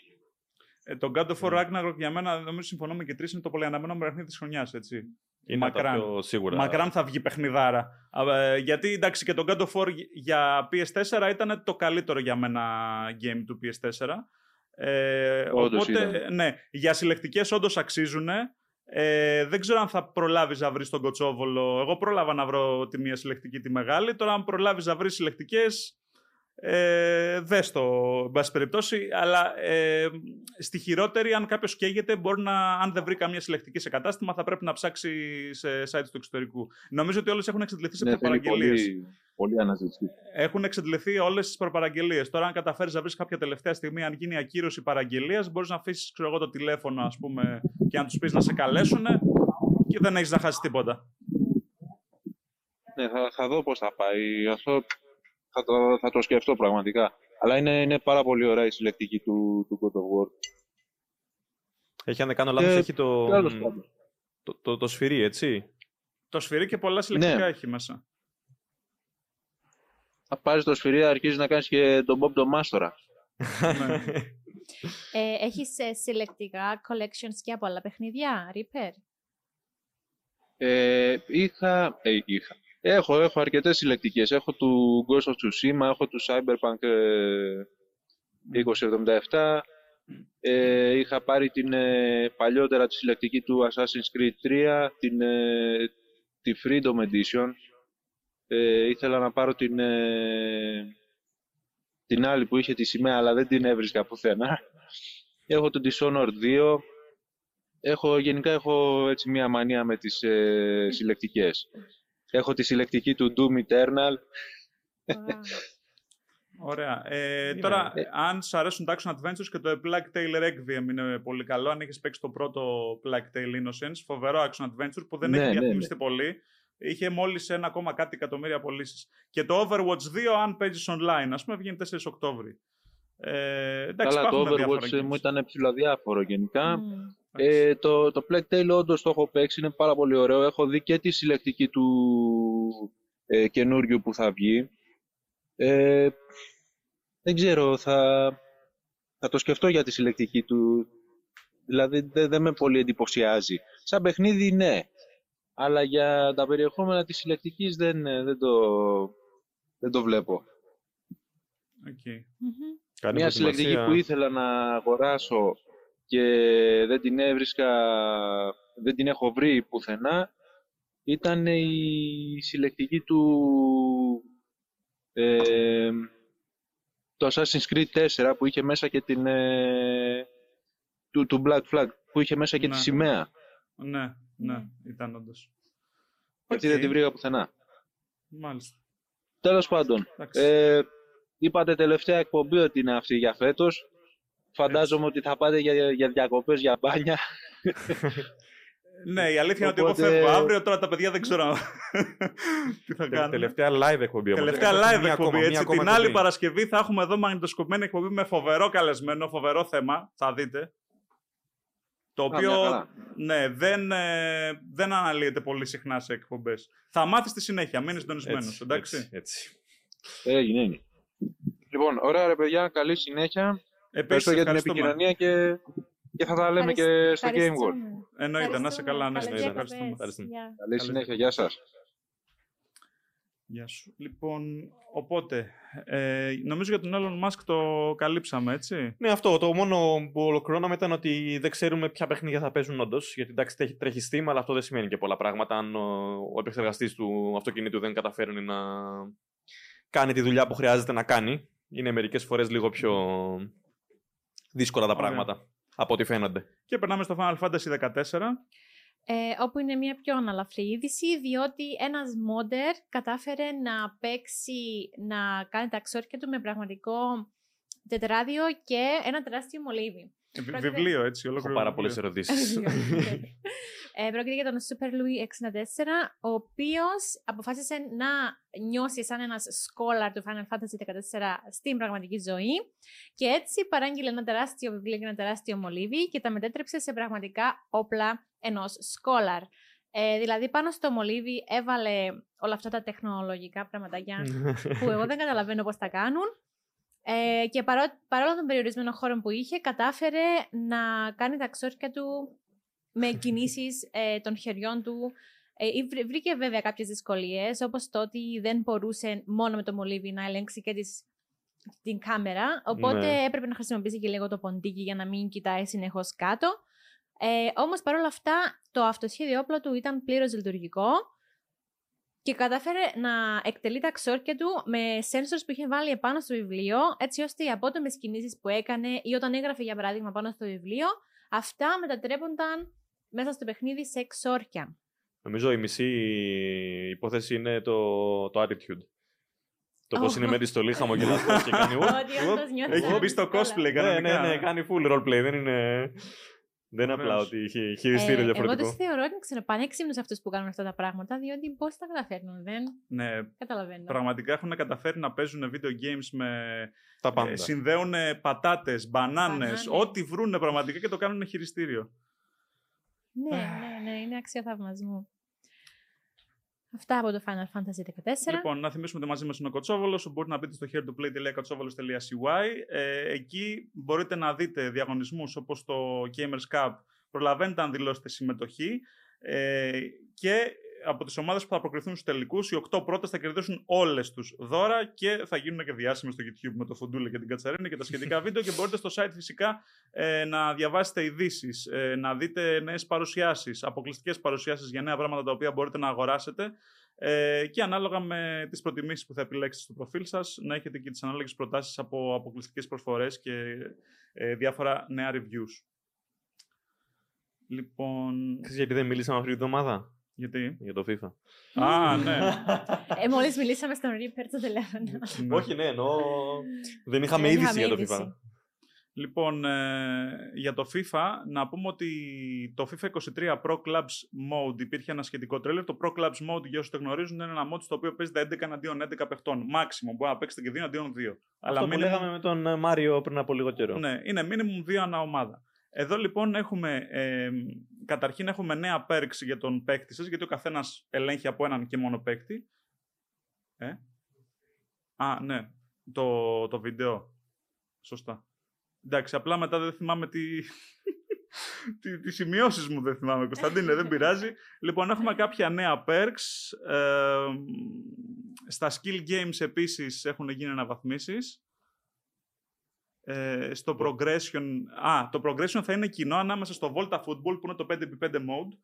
Ε, το God of War Ragnarok για μένα, νομίζω συμφωνούμε και τρεις, είναι το πολυαναμένο παιχνίδι της χρονιάς, έτσι. Είναι μακράν, το πιο σίγουρα. Μακράν θα βγει παιχνιδάρα. Ε, γιατί εντάξει και το God of War για PS4 ήταν το καλύτερο για μένα game του PS4. Ε, οπότε, ναι, για συλλεκτικές όντως αξίζουν. Ε, δεν ξέρω αν θα προλάβεις να βρεις τον κοτσόβολο. Εγώ πρόλαβα να βρω τη μία συλλεκτική τη μεγάλη. Τώρα, αν προλάβεις να βρεις συλλεκτικές, ε, δες το, εν πάση περιπτώσει, αλλά ε, στη χειρότερη, αν κάποιος καίγεται, μπορεί να, αν δεν βρει καμία συλλεκτική σε κατάστημα, θα πρέπει να ψάξει σε site του εξωτερικού. Νομίζω ότι όλες έχουν εξαντληθεί σε ναι, προπαραγγελίες. Πολύ, πολύ αναζήτηση. Έχουν εξαντληθεί όλες τις προπαραγγελίες. Τώρα, αν καταφέρεις να βρεις κάποια τελευταία στιγμή, αν γίνει ακύρωση παραγγελίας, μπορείς να αφήσεις το τηλέφωνο, ας πούμε, και να τους πεις να σε καλέσουν και δεν έχεις να χάσεις τίποτα. Ναι, θα, θα δω πώς θα πάει. Αυτό θα το, θα το σκεφτώ πραγματικά. Αλλά είναι, είναι πάρα πολύ ωραία η συλλεκτική του, του God of War. Έχει, αν δεν κάνω λάθος, έχει το, το, το, το, σφυρί, έτσι. Το σφυρί και πολλά συλλεκτικά ναι. έχει μέσα. Θα πάρεις το σφυρί, αρχίζεις να κάνεις και τον Bob τον Μάστορα. ναι. ε, έχεις ε, συλλεκτικά collections και από άλλα παιχνίδια, Reaper? Ε, είχα, ε, είχα. Έχω, έχω αρκετές συλλεκτικές. Έχω του Ghost of Tsushima, έχω του Cyberpunk 2077. Ε, ε, είχα πάρει την ε, παλιότερα τη συλλεκτική του Assassin's Creed 3, την, ε, τη Freedom Edition. Ε, ήθελα να πάρω την, την άλλη που είχε τη σημαία, αλλά δεν την έβρισκα πουθενά. Έχω τον Dishonored 2. Έχω, γενικά έχω έτσι μία μανία με τις ε, συλλεκτικές. Έχω τη συλλεκτική του Doom Eternal. Ωραία. Ε, τώρα, ε. αν σου αρέσουν τα Action Adventures και το A Plague Tale Requiem είναι πολύ καλό, αν έχεις παίξει το πρώτο Plague Tale Innocence, φοβερό Action Adventure που δεν ναι, έχει ναι, διαφημιστεί ναι. πολύ. Είχε μόλις ένα ακόμα κάτι εκατομμύρια πωλήσει. Και το Overwatch 2, αν παίζεις online, ας πούμε, βγαίνει 4 Οκτώβρη. Ε, εντάξει, Καλά, το Overwatch μου ήταν ψηλοδιάφορο γενικά. Mm. Ε, το, το Plague Tale όντως το έχω παίξει, είναι πάρα πολύ ωραίο. Έχω δει και τη συλλεκτική του ε, καινούριου που θα βγει. Ε, δεν ξέρω, θα, θα το σκεφτώ για τη συλλεκτική του. Δηλαδή δεν, δεν με πολύ εντυπωσιάζει. Σαν παιχνίδι ναι, αλλά για τα περιεχόμενα της συλλεκτικής δεν, δεν, το, δεν το βλέπω. Okay. Μια συλλεκτική που ήθελα να αγοράσω και δεν την έβρισκα, δεν την έχω βρει πουθενά, ήταν η συλλεκτική του ε, το Assassin's Creed 4 που είχε μέσα και την ε, του, του Black Flag που είχε μέσα και τη ναι. σημαία. Ναι, ναι, ήταν όντως. Γιατί δεν την βρήκα πουθενά. Μάλιστα. Τέλος πάντων, ε, είπατε τελευταία εκπομπή ότι είναι αυτή για φέτος. Φαντάζομαι ότι θα πάτε για, για διακοπές, για μπάνια. ναι, η αλήθεια είναι ότι εγώ φεύγω αύριο, τώρα τα παιδιά δεν ξέρω τι θα κάνουν. Τελευταία live εκπομπή. Τελευταία live εκπομπή, έτσι. Την άλλη Παρασκευή θα έχουμε εδώ μαγνητοσκοπημένη εκπομπή με φοβερό καλεσμένο, φοβερό θέμα, θα δείτε. Το οποίο ναι, δεν, ε, δεν αναλύεται πολύ συχνά σε εκπομπές. Θα μάθεις στη συνέχεια, μείνεις συντονισμένος, εντάξει. Έτσι, έτσι. Έγινε, έγινε. Λοιπόν, ωραία ρε παιδιά, καλή συνέχεια. Ευχαριστώ για την επικοινωνία και, και θα τα λέμε και στο Game World. Εννοείται, να είσαι καλά, να είστε. Καλή συνέχεια, γεια σας. Γεια σου. Λοιπόν, οπότε, ε, νομίζω για τον Elon Musk το καλύψαμε, έτσι. Ναι, αυτό. Το μόνο που ολοκληρώναμε ήταν ότι δεν ξέρουμε ποια παιχνίδια θα παίζουν όντως. Γιατί εντάξει, τρέχει, τρέχει Steam, αλλά αυτό δεν σημαίνει και πολλά πράγματα. Αν ο, ο επεξεργαστής του αυτοκινήτου δεν καταφέρνει να κάνει τη δουλειά που χρειάζεται να κάνει, είναι μερικές φορές λίγο πιο δύσκολα τα Ωραία. πράγματα από ό,τι φαίνονται. Και περνάμε στο Final Fantasy 14. Ε, όπου είναι μια πιο αναλαφρή είδηση, διότι ένας μόντερ κατάφερε να παίξει, να κάνει τα ξόρκια του με πραγματικό τετράδιο και ένα τεράστιο μολύβι. Ε, βι- Πρόκειται- Βιβλίο, έτσι, Έχω ολόκληρο. πάρα πολλές βιβλίο. ερωτήσει. ε, πρόκειται για τον Super Louis 64, ο οποίος αποφάσισε να νιώσει σαν ένας scholar του Final Fantasy 14 στην πραγματική ζωή και έτσι παράγγειλε ένα τεράστιο βιβλίο και ένα τεράστιο μολύβι και τα μετέτρεψε σε πραγματικά όπλα ενός scholar. Ε, δηλαδή πάνω στο μολύβι έβαλε όλα αυτά τα τεχνολογικά πραγματάκια που εγώ δεν καταλαβαίνω πώς τα κάνουν. Ε, και παρό, παρόλο τον περιορισμένο χώρο που είχε, κατάφερε να κάνει τα ξόρκια του με κινήσεις ε, των χεριών του. Ε, ή βρ- βρήκε βέβαια κάποιες δυσκολίες, όπως το ότι δεν μπορούσε μόνο με το μολύβι να ελέγξει και τις, την κάμερα, οπότε Ναι. έπρεπε να χρησιμοποιήσει και λίγο το ποντίκι για να μην κοιτάει συνεχώς κάτω. Ε, όμως παρόλα αυτά το αυτοσχέδιο όπλο του ήταν πλήρως λειτουργικό και κατάφερε να εκτελεί τα ξόρκια του με sensors που είχε βάλει επάνω στο βιβλίο, έτσι ώστε οι απότομες κινήσεις που έκανε ή όταν έγραφε για παράδειγμα πάνω στο βιβλίο, αυτά μετατρέπονταν μέσα στο παιχνίδι σε ξόρκια. Νομίζω η μισή υπόθεση είναι το, το attitude. Το πώς Oh. είναι με τη στολή χαμογελαστό και κάνει. «Ου, Ότι ου». όντως νιώθει Έχει σαν μπει στο δυσκολά. cosplay Ναι, ναι, κανονικά. ναι, κάνει full roleplay. Δεν είναι, δεν είναι απλά Ωραίος. ότι είχε χειριστήριο Ε, εγώ διαφορετικό. τους θεωρώ δεν ξέρω, πανέξυπνους αυτούς που κάνουν αυτά τα πράγματα, διότι πώς τα καταφέρνουν, δεν Ναι, καταλαβαίνω. πραγματικά έχουν καταφέρει να παίζουν video games με... Τα Ε, πάντα. συνδέουν πατάτες, μπανάνες, Μπανάνες. ό,τι βρούνε πραγματικά και το κάνουν χειριστήριο. Ναι, ναι, ναι, είναι αξία θαυμασμού. Αυτά από το Final Fantasy 14. Λοιπόν, να θυμίσουμε ότι μαζί μας είναι ο Κοτσόβολος. Μπορείτε να μπείτε στο heartoplay.kotsovolos.cy. Ε, εκεί μπορείτε να δείτε διαγωνισμούς όπως το Gamers Cup. Προλαβαίνετε αν δηλώσετε συμμετοχή. Ε, και από τις ομάδες που θα προκριθούν στους τελικούς, οι 8 πρώτες θα κερδίσουν όλες τους δώρα και θα γίνουν και διάσημες στο YouTube με το Φουντούλε και την Κατσαρίνη και τα σχετικά βίντεο. Και μπορείτε στο site φυσικά ε, να διαβάσετε ειδήσεις, ε, να δείτε νέες παρουσιάσεις, αποκλειστικές παρουσιάσεις για νέα πράγματα τα οποία μπορείτε να αγοράσετε. Ε, και ανάλογα με τις προτιμήσεις που θα επιλέξετε στο προφίλ σας, να έχετε και τις ανάλογες προτάσεις από αποκλειστικές προσφορές και ε, διάφορα νέα reviews. Λοιπόν, Ξέρεις γιατί δεν μιλήσαμε αυτή τη εβδομάδα; Γιατί... για το FIFA. Α, ναι. Ε, Μόλις μιλήσαμε στον Reaper στο τηλέφωνο. ναι. Όχι, ναι, εννοώ. Δεν είχαμε Δεν είδηση είχαμε για το είδηση. FIFA. Λοιπόν, ε, για το FIFA, να πούμε ότι το FIFA 23 Pro Clubs Mode υπήρχε ένα σχετικό τρέλερ. Το Pro Clubs Mode, για όσους το γνωρίζουν, είναι ένα mode στο οποίο παίζετε 11 εναντίον 11 παιχτών. Maximum, μπορεί να παίξετε και 2 εναντίον 2. Αλλά Αυτό που minimum- λέγαμε με τον ε, Μάριο πριν από λίγο καιρό. Ναι, είναι minimum 2 ανά ομάδα. Εδώ λοιπόν έχουμε, ε, καταρχήν έχουμε νέα perks για τον παίκτη σας, γιατί ο καθένας ελέγχει από έναν και μόνο παίκτη. Ε; Α, ναι, το, το βίντεο. Σωστά. Εντάξει, απλά μετά δεν θυμάμαι τι... τι, τις σημειώσεις μου δεν θυμάμαι, Κωνσταντίνε, δεν πειράζει. Λοιπόν, έχουμε κάποια νέα perks. Ε, στα skill games επίσης έχουν γίνει αναβαθμίσεις. Ε, στο progression... Α, το progression θα είναι κοινό ανάμεσα στο Volta Football που είναι το 5x5 mode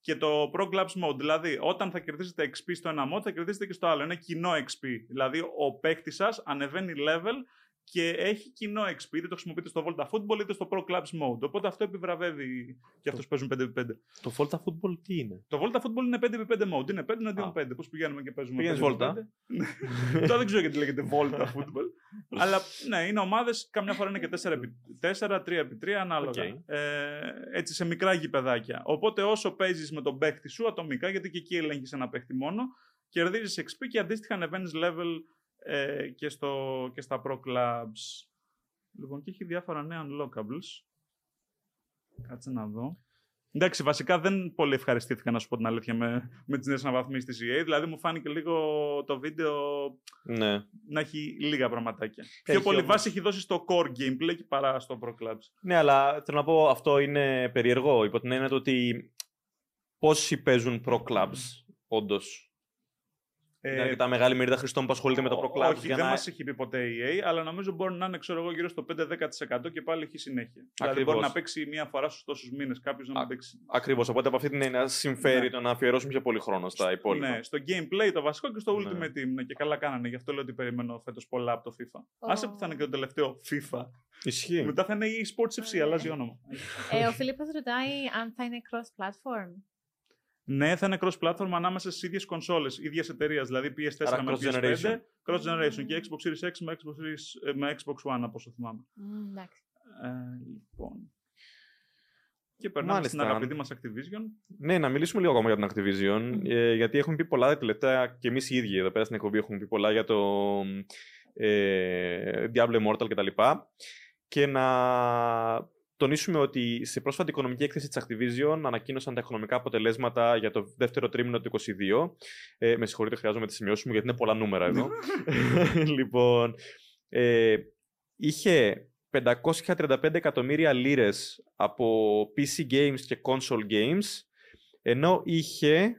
και το Pro Clubs mode. Δηλαδή, όταν θα κερδίσετε XP στο ένα mode, θα κερδίσετε και στο άλλο. Είναι κοινό XP. Δηλαδή, ο παίκτης σας ανεβαίνει level και έχει κοινό XP. Είτε το χρησιμοποιείτε στο Volta Football είτε στο Pro Clubs mode. Οπότε αυτό επιβραβεύει και αυτού που παίζουν 5x5. Το Volta Football τι είναι; Το Volta Football είναι 5x5 mode. Είναι 5 εναντίον Α. 5. Πώς πηγαίνουμε και παίζουμε. Πήγαινες 5x5. Volta; Ναι. Τώρα δεν ξέρω γιατί λέγεται Volta Football. Αλλά ναι, είναι ομάδες. Καμιά φορά είναι και 4x4, 3x3 ανάλογα. Οκ. Ε, έτσι σε μικρά γηπεδάκια. Οπότε όσο παίζεις με τον παίχτη σου ατομικά, γιατί και εκεί ελέγχεις ένα παίχτη μόνο, κερδίζεις XP και αντίστοιχα ανεβαίνεις level ε, και, στο, και στα Pro Clubs. Λοιπόν, και έχει διάφορα νέα unlockables. Κάτσε να δω. Εντάξει, βασικά δεν πολύ ευχαριστήθηκα να σου πω την αλήθεια με, με τις νέες αναβαθμίσεις της EA. Δηλαδή μου φάνηκε λίγο το βίντεο Ναι. να έχει λίγα πραγματάκια. Πιο πολύ όμως. βάση έχει δώσει στο core gameplay παρά στο Pro Clubs. Ναι, αλλά θέλω να πω αυτό είναι περίεργο. Υπό την έννοια του ότι πόσοι παίζουν pro clubs, όντως. Είναι αρκετά μεγάλη μερίδα χρηστών που ασχολείται με το Pro Clubs. Όχι, δεν μας έχει πει ποτέ η EA, αλλά νομίζω μπορεί να είναι ξέρω εγώ, γύρω στο 5-10% και πάλι έχει συνέχεια. Δηλαδή μπορεί να παίξει μία φορά στους τόσους μήνες κάποιος να μην παίξει. Ακριβώς. Οπότε από αυτή την έννοια συμφέρει ναι. το να αφιερώσουμε πιο πολύ χρόνο στα υπόλοιπα. Ναι, στο gameplay το βασικό και στο ναι. Ultimate Team. Ναι, και καλά κάνανε. Γι' αυτό λέω ότι περιμένω φέτος πολλά από το FIFA. Oh. Άσε που θα είναι και το τελευταίο FIFA. Ισχύει. Μετά θα είναι η Sports FC, αλλάζει όνομα. ε, ο Φιλίππος ρωτάει αν θα είναι cross-platform. Ναι, θα είναι cross-platform ανάμεσα στις ίδιες κονσόλες, ίδια εταιρεία. Δηλαδή PS4 με PS5, generation. cross generation και Xbox Series X με Xbox, Series, ε, με Xbox One, από όσο θυμάμαι. Mm, ε, λοιπόν. Και περνάμε Μάλιστα. στην αγαπητή μας Activision. Ναι, να μιλήσουμε λίγο ακόμα για την Activision. Ε, γιατί έχουμε πει πολλά τα τελευταία και εμείς οι ίδιοι εδώ πέρα στην εκπομπή έχουμε πει πολλά για το ε, Diablo Immortal κτλ. Και, και να τονίσουμε ότι σε πρόσφατη οικονομική έκθεση της Activision ανακοίνωσαν τα οικονομικά αποτελέσματα για το δεύτερο τρίμηνο του 2022. Ε, με συγχωρείτε, χρειάζομαι τη σημειώσουμε γιατί είναι πολλά νούμερα εδώ. λοιπόν, ε, είχε 535 εκατομμύρια λίρες από PC games και console games, ενώ είχε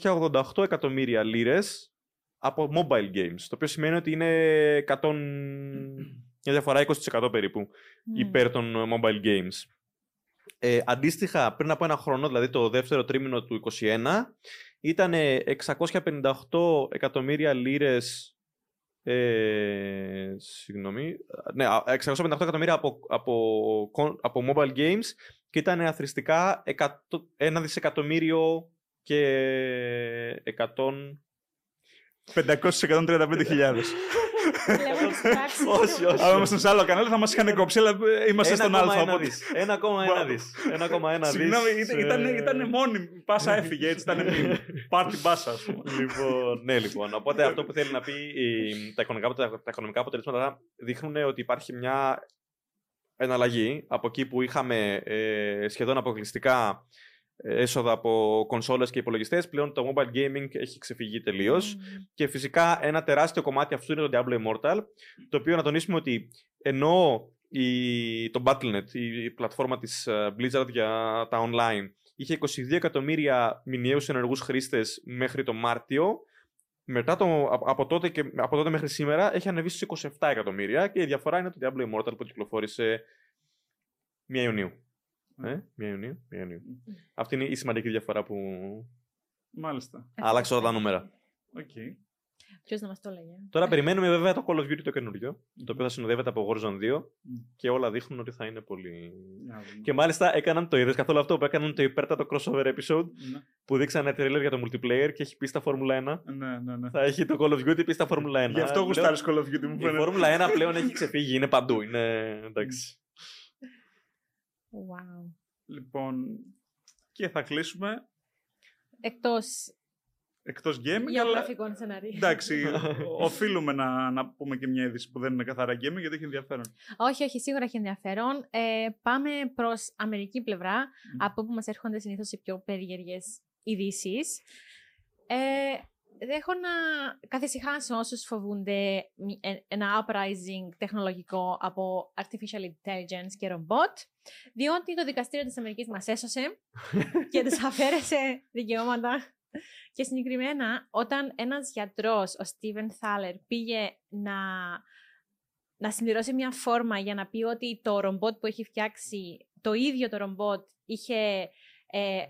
688 εκατομμύρια λίρες από mobile games, το οποίο σημαίνει ότι είναι 100 μια διαφορά 20% περίπου mm. υπέρ των mobile games. Ε, αντίστοιχα, πριν από ένα χρόνο, δηλαδή το δεύτερο τρίμηνο του 2021, ήταν 658 εκατομμύρια λίρες ε, συγγνώμη. Ναι, 658 εκατομμύρια από, από, από mobile games και ήταν αθρηστικά 1 δισεκατομμύριο και 100... 535.000. όχι, όχι. Αν ήμασταν σε άλλο κανάλι θα μας είχαν κόψει, αλλά είμαστε στον Α. 1,1 δις. 1,1 δις. Συγγνώμη, ήταν μόνη. Πάσα έφυγε, έτσι ήταν πάρτι μπάσα, Λοιπόν, ναι, λοιπόν. Οπότε αυτό που θέλει να πει τα οικονομικά αποτελέσματα δείχνουν ότι υπάρχει μια εναλλαγή από εκεί που είχαμε ε, σχεδόν αποκλειστικά έσοδα από κονσόλες και υπολογιστές, πλέον το mobile gaming έχει ξεφυγεί τελείως. Και φυσικά ένα τεράστιο κομμάτι αυτού είναι το Diablo Immortal, το οποίο να τονίσουμε ότι ενώ η, το Battle.net, η πλατφόρμα της ε, Blizzard για τα online, είχε 22 εκατομμύρια μηνιαίους ενεργούς χρήστες μέχρι το Μάρτιο, μετά το, από, τότε και, από τότε μέχρι σήμερα έχει ανεβεί στις 27 εκατομμύρια και η διαφορά είναι το Diablo Immortal που κυκλοφόρησε 1 Ιουνίου. Ε, μία Ιουνίου. Μία Ιουνίου. Αυτή είναι η σημαντική διαφορά που. Μάλιστα. Άλλαξε όλα τα νούμερα. Okay. Ποιος να μας το έλεγε; Τώρα περιμένουμε βέβαια το Call of Duty το καινούριο, το οποίο θα συνοδεύεται από Warzone 2 και όλα δείχνουν ότι θα είναι πολύ. Και μάλιστα έκαναν το είδες καθόλου αυτό που έκαναν το υπέρτατο crossover episode ναι. που δείξανε trailer για το multiplayer και έχει πει στα Formula 1. Ναι, ναι, ναι. Θα έχει το Call of Duty πει στα Formula 1. Γι' αυτό γουστάρει Call of Duty μου φαίνεται. Η Formula 1 πλέον έχει ξεφύγει, είναι παντού. Είναι εντάξει. Wow. Λοιπόν, και θα κλείσουμε. Εκτός Εκτός gaming, γραφικών αλλά... σενάριων. Εντάξει, οφείλουμε να, να πούμε και μια είδηση που δεν είναι καθαρά gaming, γιατί έχει ενδιαφέρον. Όχι, όχι, σίγουρα έχει ενδιαφέρον. Ε, πάμε προς αμερική πλευρά, από όπου μας έρχονται συνήθως οι πιο περίεργες ειδήσεις. Ε, έχω να καθησυχάσω όσους φοβούνται ε, ένα uprising τεχνολογικό από artificial intelligence και robot, διότι το δικαστήριο της Αμερικής μας έσωσε και τους αφαίρεσε δικαιώματα. Και συγκεκριμένα, όταν ένας γιατρός, ο Steven Thaler, πήγε να, να συμπληρώσει μια φόρμα για να πει ότι το ρομπότ που έχει φτιάξει, το ίδιο το ρομπότ, είχε, ε,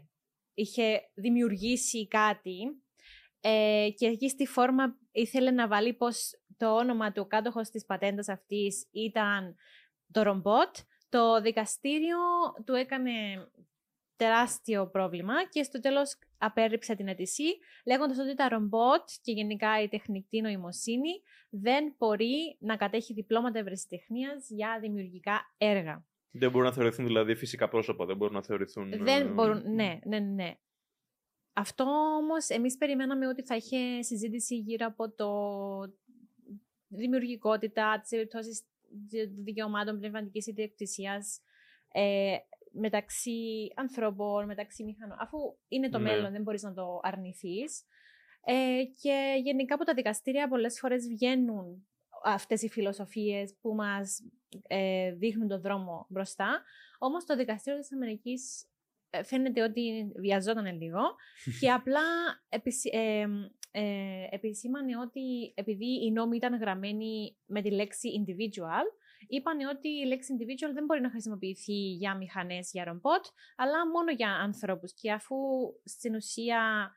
είχε δημιουργήσει κάτι ε, και εκεί στη φόρμα ήθελε να βάλει πως το όνομα του κάτοχος της πατέντας αυτής ήταν το ρομπότ. Το δικαστήριο του έκανε τεράστιο πρόβλημα και στο τέλος απέρριψε την αιτησή, λέγοντας ότι τα ρομπότ και γενικά η τεχνητή νοημοσύνη δεν μπορεί να κατέχει διπλώματα ευρεσιτεχνίας για δημιουργικά έργα. Δεν μπορούν να θεωρηθούν δηλαδή φυσικά πρόσωπα, δεν μπορούν να θεωρηθούν... Δεν ε, μπορούν, ναι, ναι, ναι. Αυτό όμως εμείς περιμέναμε ότι θα είχε συζήτηση γύρω από το δημιουργικότητα, τις επιπτώσεις δικαιωμάτων πνευματικής ιδιοκτησίας ε, μεταξύ ανθρώπων, μεταξύ μηχανών, αφού είναι το ναι. μέλλον, δεν μπορείς να το αρνηθείς. Ε, και γενικά από τα δικαστήρια πολλές φορές βγαίνουν αυτές οι φιλοσοφίες που μας ε, δείχνουν τον δρόμο μπροστά. Όμως το δικαστήριο της Αμερικής ε, φαίνεται ότι βιαζόταν λίγο και απλά ε, επισήμανε ότι επειδή οι νόμοι ήταν γραμμένοι με τη λέξη individual, είπαν ότι η λέξη individual δεν μπορεί να χρησιμοποιηθεί για μηχανές, για ρομπότ, αλλά μόνο για ανθρώπους. Και αφού στην ουσία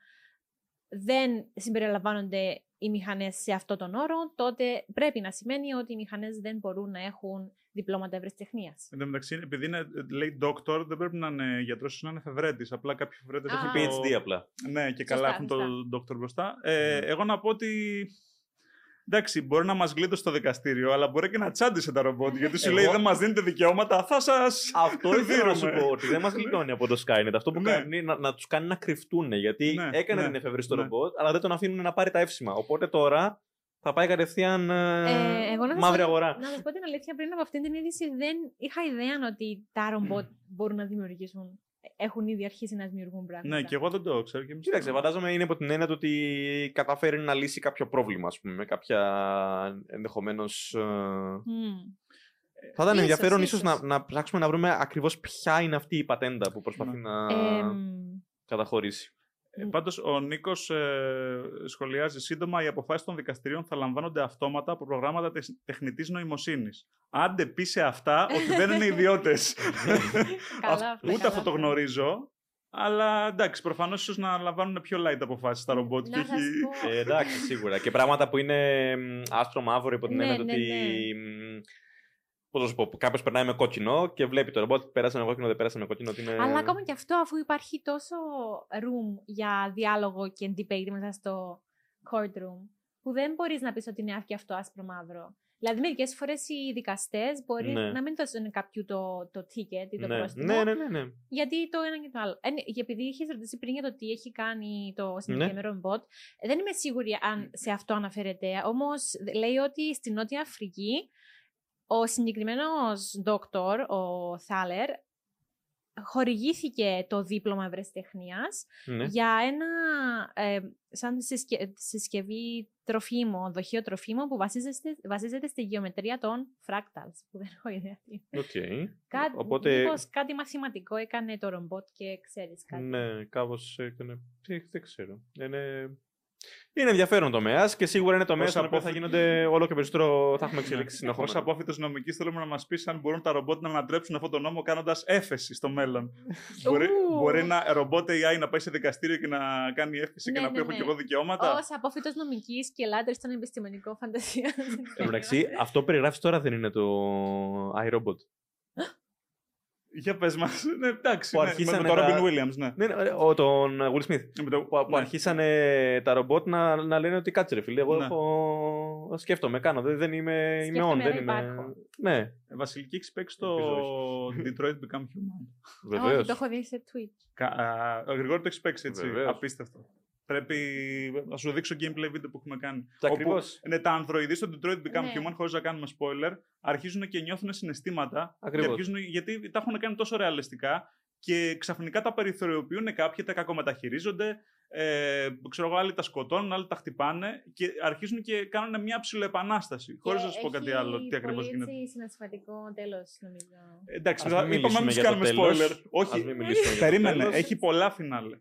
δεν συμπεριλαμβάνονται οι μηχανές σε αυτό τον όρο, τότε πρέπει να σημαίνει ότι οι μηχανές δεν μπορούν να έχουν διπλώματα ευρεσιτεχνίας. Εν τω μεταξύ, επειδή είναι, λέει doctor, δεν πρέπει να είναι γιατρός, να είναι εφευρέτης. Απλά κάποιοι εφευρέτες Α. έχουν. PhD απλά. Ναι, και Σωστά, καλά έχουν το σωστά. doctor μπροστά. Ε, Ναι. Εγώ να πω ότι. Εντάξει, μπορεί να μας γλίτωσε στο δικαστήριο, αλλά μπορεί και να τσάντισε τα ρομπότ. Γιατί σου Εγώ- λέει δεν μας δίνετε δικαιώματα, θα σας. Αυτό ήθελα να σου δίνουμε. πω ότι δεν μας γλιτώνει από το Skynet. Αυτό που Ναι. κάνει είναι να, να τους κάνει να κρυφτούν. Γιατί Ναι, έκανε ναι, την εφεύρεση στο ναι. ρομπότ, αλλά δεν τον αφήνουν να πάρει τα εύσημα. Οπότε τώρα θα πάει κατευθείαν ε, Ε, εγώ να σας μαύρη πω- αγορά. Να σας πω την αλήθεια, πριν από αυτήν την είδηση δεν είχα ιδέα ότι τα ρομπότ μπορούν να δημιουργήσουν. Έχουν ήδη αρχίσει να δημιουργούν πράγματα. Ναι, και εγώ δεν το ξέρω. Και εμείς Κοίταξε, το- φαντάζομαι είναι υπό την έννοια του ότι καταφέρει να λύσει κάποιο πρόβλημα, ας πούμε, με κάποια ενδεχομένως. Μμμ. Θα ήταν Ίσως, ενδιαφέρον ίσως ίσως. να, να ψάξουμε να βρούμε ακριβώς ποια είναι αυτή η πατέντα που προσπαθεί Ναι. να Εμ, καταχωρήσει. Ε, Πάντως, ο Νίκος σχολιάζει σύντομα: Οι αποφάσεις των δικαστηρίων θα λαμβάνονται αυτόματα από προγράμματα τεχνητής νοημοσύνης. Άντε πεις σε αυτά ότι δεν είναι ιδιώτες. Καλά αυτά, Ούτε καλά αυτό το αυτά. γνωρίζω. Αλλά εντάξει, προφανώς ίσως να λαμβάνουν πιο light αποφάσεις τα ρομπότ. Να και σας όχι- πω- Ε, εντάξει, σίγουρα. Και πράγματα που είναι μ, άσπρο μαύρο υπό την Ναι, έννοια του ναι, ότι. Πώς να σου πω, κάποιος περνάει με κόκκινο και βλέπει το ρομπότ πέρασε με κόκκινο, δεν πέρασε με κόκκινο. Ότι είναι... Αλλά ακόμα και αυτό, αφού υπάρχει τόσο room για διάλογο και debate μέσα στο courtroom, που δεν μπορείς να πεις ότι είναι και αυτό άσπρο μαύρο. Δηλαδή, μερικές φορές οι δικαστές μπορεί Ναι. να μην δώσουν κάποιου το, το ticket ή το ναι. πρόστιμο. ναι, ναι, ναι, ναι. Γιατί το ένα και το άλλο. Ε, ναι, και επειδή είχες ρωτήσει πριν για το τι έχει κάνει το Ναι. συγκεκριμένο ρομπότ, ε, δεν είμαι σίγουρη αν σε αυτό αναφέρεται. Όμως λέει ότι στη Νότια Αφρική ο συγκεκριμένος δόκτωρ, ο Θάλερ, χορηγήθηκε το δίπλωμα ευρεσιτεχνίας ναι. για ένα ε, σαν συσκε- συσκευή τροφίμων, δοχείο τροφίμων που βασίζεται, βασίζεται στη γεωμετρία των fractals, που δεν έχω ιδέα τι είναι. Οκ. Κά, Οπότε- Μήπως κάτι μαθηματικό έκανε το ρομπότ και ξέρεις κάτι. Ναι, κάπως έκανε. Τι, δεν ξέρω. Είναι... είναι ενδιαφέρον τομέας και σίγουρα είναι τομέας Ως στον οποίο θα απόφυ- γίνονται όλο και περισσότερο. θα έχουμε εξελίξεις Ω συνεχόμενα. απόφυτος νομικής, θέλουμε να μας πεις αν μπορούν τα ρομπότ να ανατρέψουν αυτόν τον νόμο κάνοντας έφεση στο μέλλον. μπορεί, Ου. μπορεί ένα ρομπότ AI να πάει σε δικαστήριο και να κάνει έφεση και Ναι, να πει: ναι, Έχω ναι. και εγώ δικαιώματα. Ω απόφυτος νομικής και λάτρε στον επιστημονικό φαντασία. Εν τω μεταξύ, αυτό που περιγράφεις τώρα δεν είναι το iRobot. Για πες μας. Ναι, εντάξει. Που ναι, αρχίσανε με, με τον τα- Robin Williams, ναι. Ναι, ναι, ο, τον Will Smith. Με το- Που, που ναι. αρχίσανε τα ρομπότ να, να λένε ότι κάτσε ρε φίλε, εγώ Ναι. έχω... σκέφτομαι, κάνω, δεν, δεν είμαι, είμαι on, Σκέφτομαι, δεν άρα είμαι... υπάρχω. Ναι, Ε, Βασιλική, έχει παίξει το Detroit Become Human. βεβαίως. Όχι, το έχω δει σε Twitch. Κα- α, Ο Γρηγόρη το έχει παίξει έτσι. Βεβαίως. Απίστευτο. Πρέπει να σου δείξω gameplay βίντεο που έχουμε κάνει. Τα Όπου, ακριβώς. Ναι, τα ανδροειδή στο Detroit Become Ναι. Human, χωρίς να κάνουμε spoiler, αρχίζουν και νιώθουν συναισθήματα. Ακριβώς. Και αρχίζουν, γιατί τα έχουν κάνει τόσο ρεαλιστικά και ξαφνικά τα περιθωριοποιούν κάποιοι, τα κακομεταχειρίζονται. Ε, ξέρω εγώ, άλλοι τα σκοτώνουν, άλλοι τα χτυπάνε και αρχίζουν και κάνουν μια ψηλοεπανάσταση. Χωρίς να σου πω κάτι άλλο, τι ακριβώς γίνεται. Έχει συναισθηματικό τέλος, νομίζω. Ε, Εντάξει, Ας θα- μην είπαμε να μιλήσουμε μην για του το κάνουμε τέλος. spoiler. Ας Όχι, μην μιλήσουμε για το περίμενε. τέλος. Έχει πολλά φινάλε.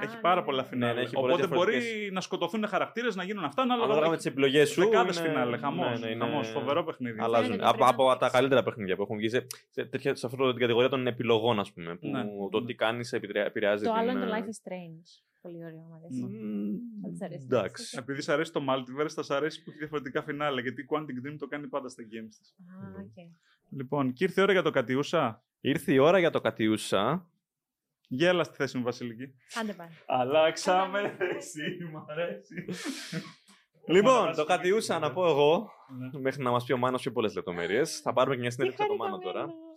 Έχει Α, πάρα ναι. πολλά Ναι, φινάλε. ναι, έχει πολλές Οπότε μπορεί διαφορετικές. να σκοτωθούν χαρακτήρες, να γίνουν αυτά, ανάλογα Ανάλογα με τις επιλογές σου. Δεκάδες είναι- φινάλε. Χαμός. ναι, ναι, είναι- Χαμός, φοβερό παιχνίδι. Αλλάζουν. Φαίνεται Από, πρέπει να από τα παίξεις. καλύτερα παιχνίδια που έχουν βγει σε, σε, τέτοια, σε αυτό την κατηγορία των επιλογών, ας πούμε. Που Ναι. το τι κάνεις επηρεάζει. Το την, άλλο είναι το ε, Life is Strange. Πολύ ωραίο, μου αρέσει. μ, Θα της αρέσει. Εντάξει. Επειδή σ' αρέσει το Multiverse, θα σ' αρέσει που έχει διαφορετικά φινάλε. Γιατί η Quantic Dream το κάνει πάντα στα games της. Α, οκ. Λοιπόν, και ήρθε η ώρα για το Κατιούσα; Ήρθε η ώρα για το Κατιούσα. Γέλα στη θέση μου, Βασιλική. Άντε πάλι. Αλλάξαμε θέση, μ' αρέσει. Λοιπόν, το Κατιούσα να πω εγώ, Ναι. μέχρι να μας πει ο Μάνος πιο πολλές λεπτομέρειες. Θα πάρουμε και μια συνέντευξη από το Μάνο τώρα. χαριτωμένο.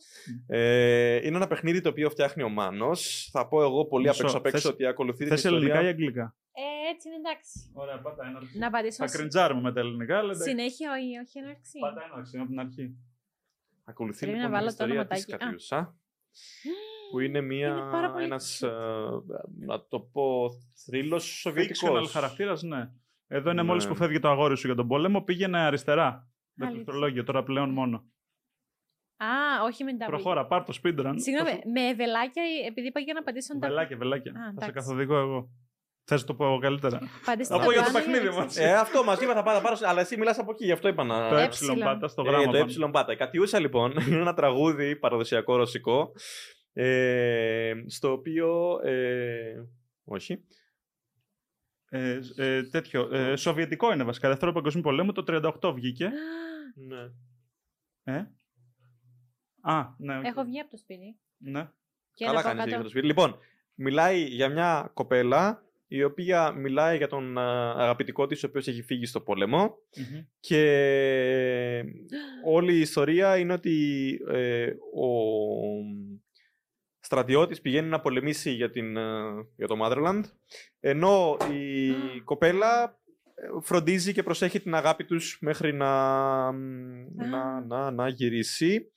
Ε, είναι ένα παιχνίδι το οποίο φτιάχνει ο Μάνος. Θα πω εγώ πολύ απ' Μισό. έξω απ' έξω Θες- ότι ακολουθεί την Θες ελληνικά ή ιστορία. αγγλικά; Ε, έτσι είναι εντάξει. Ωραία, πάτα έναρξη. Να απαντήσω Θα συ- κρεντζάρουμε με τα ελληνικά, αλλά εντάξει. συνέχεια ή όχι έναρξη. Πάτα έναρξη από την αρχή. Ακολουθεί Πρέπει λοιπόν να την βάλω το ιστορία της ονοματάκι. Α. Κατιούσα. Που είναι, μια, Είναι πάρα πολύ ένας, cute. ε, να το πω, θρύλος Fictional σοβιετικός. χαρακτήρα, ναι. Εδώ είναι Ναι. μόλι που φεύγει το αγόρι σου για τον πόλεμο, πήγαινε αριστερά. Με Αλήθεια. πληκτρολόγιο, τώρα πλέον μόνο. Α, όχι με τα Προχώρα, πάρ το speedrun. Συγγνώμη, Θα σου- με βελάκια, επειδή είπα για να απαντήσω τα. Βελάκια, βελάκια. Α, Θα σε εντάξει. καθοδηγώ εγώ. Θε να το πω καλύτερα. Απαντήστε Να πω για το πάλι, παιχνίδι έτσι. μας. Ε, αυτό μα είπα θα πάω, θα πάρω, αλλά εσύ μιλά από εκεί, γι' αυτό είπα να. Το Ε, ε έψιλον. πάτα στο Ε, γράμμα. το πάνω. ε πάτα. Η Κατιούσα λοιπόν είναι ένα τραγούδι παραδοσιακό ρωσικό. Ε, στο οποίο. Ε, όχι. Ε, ε, τέτοιο. Ε, σοβιετικό είναι βασικά. Δευτέρου Παγκοσμίου Πολέμου το 38 βγήκε. Ναι. Ε; Α, ναι. οκ. Έχω βγει από το σπίτι. Ναι. Και Καλά να πω κάνεις κάτω. για το σπίτι. Λοιπόν, μιλάει για μια κοπέλα η οποία μιλάει για τον α, αγαπητικό της ο οποίος έχει φύγει στο πόλεμο Μμμ. και όλη η ιστορία είναι ότι ε, ο στρατιώτης πηγαίνει να πολεμήσει για, την, ε, για το Motherland ενώ η κοπέλα ε, φροντίζει και προσέχει την αγάπη τους μέχρι να, να, να, να γυρίσει.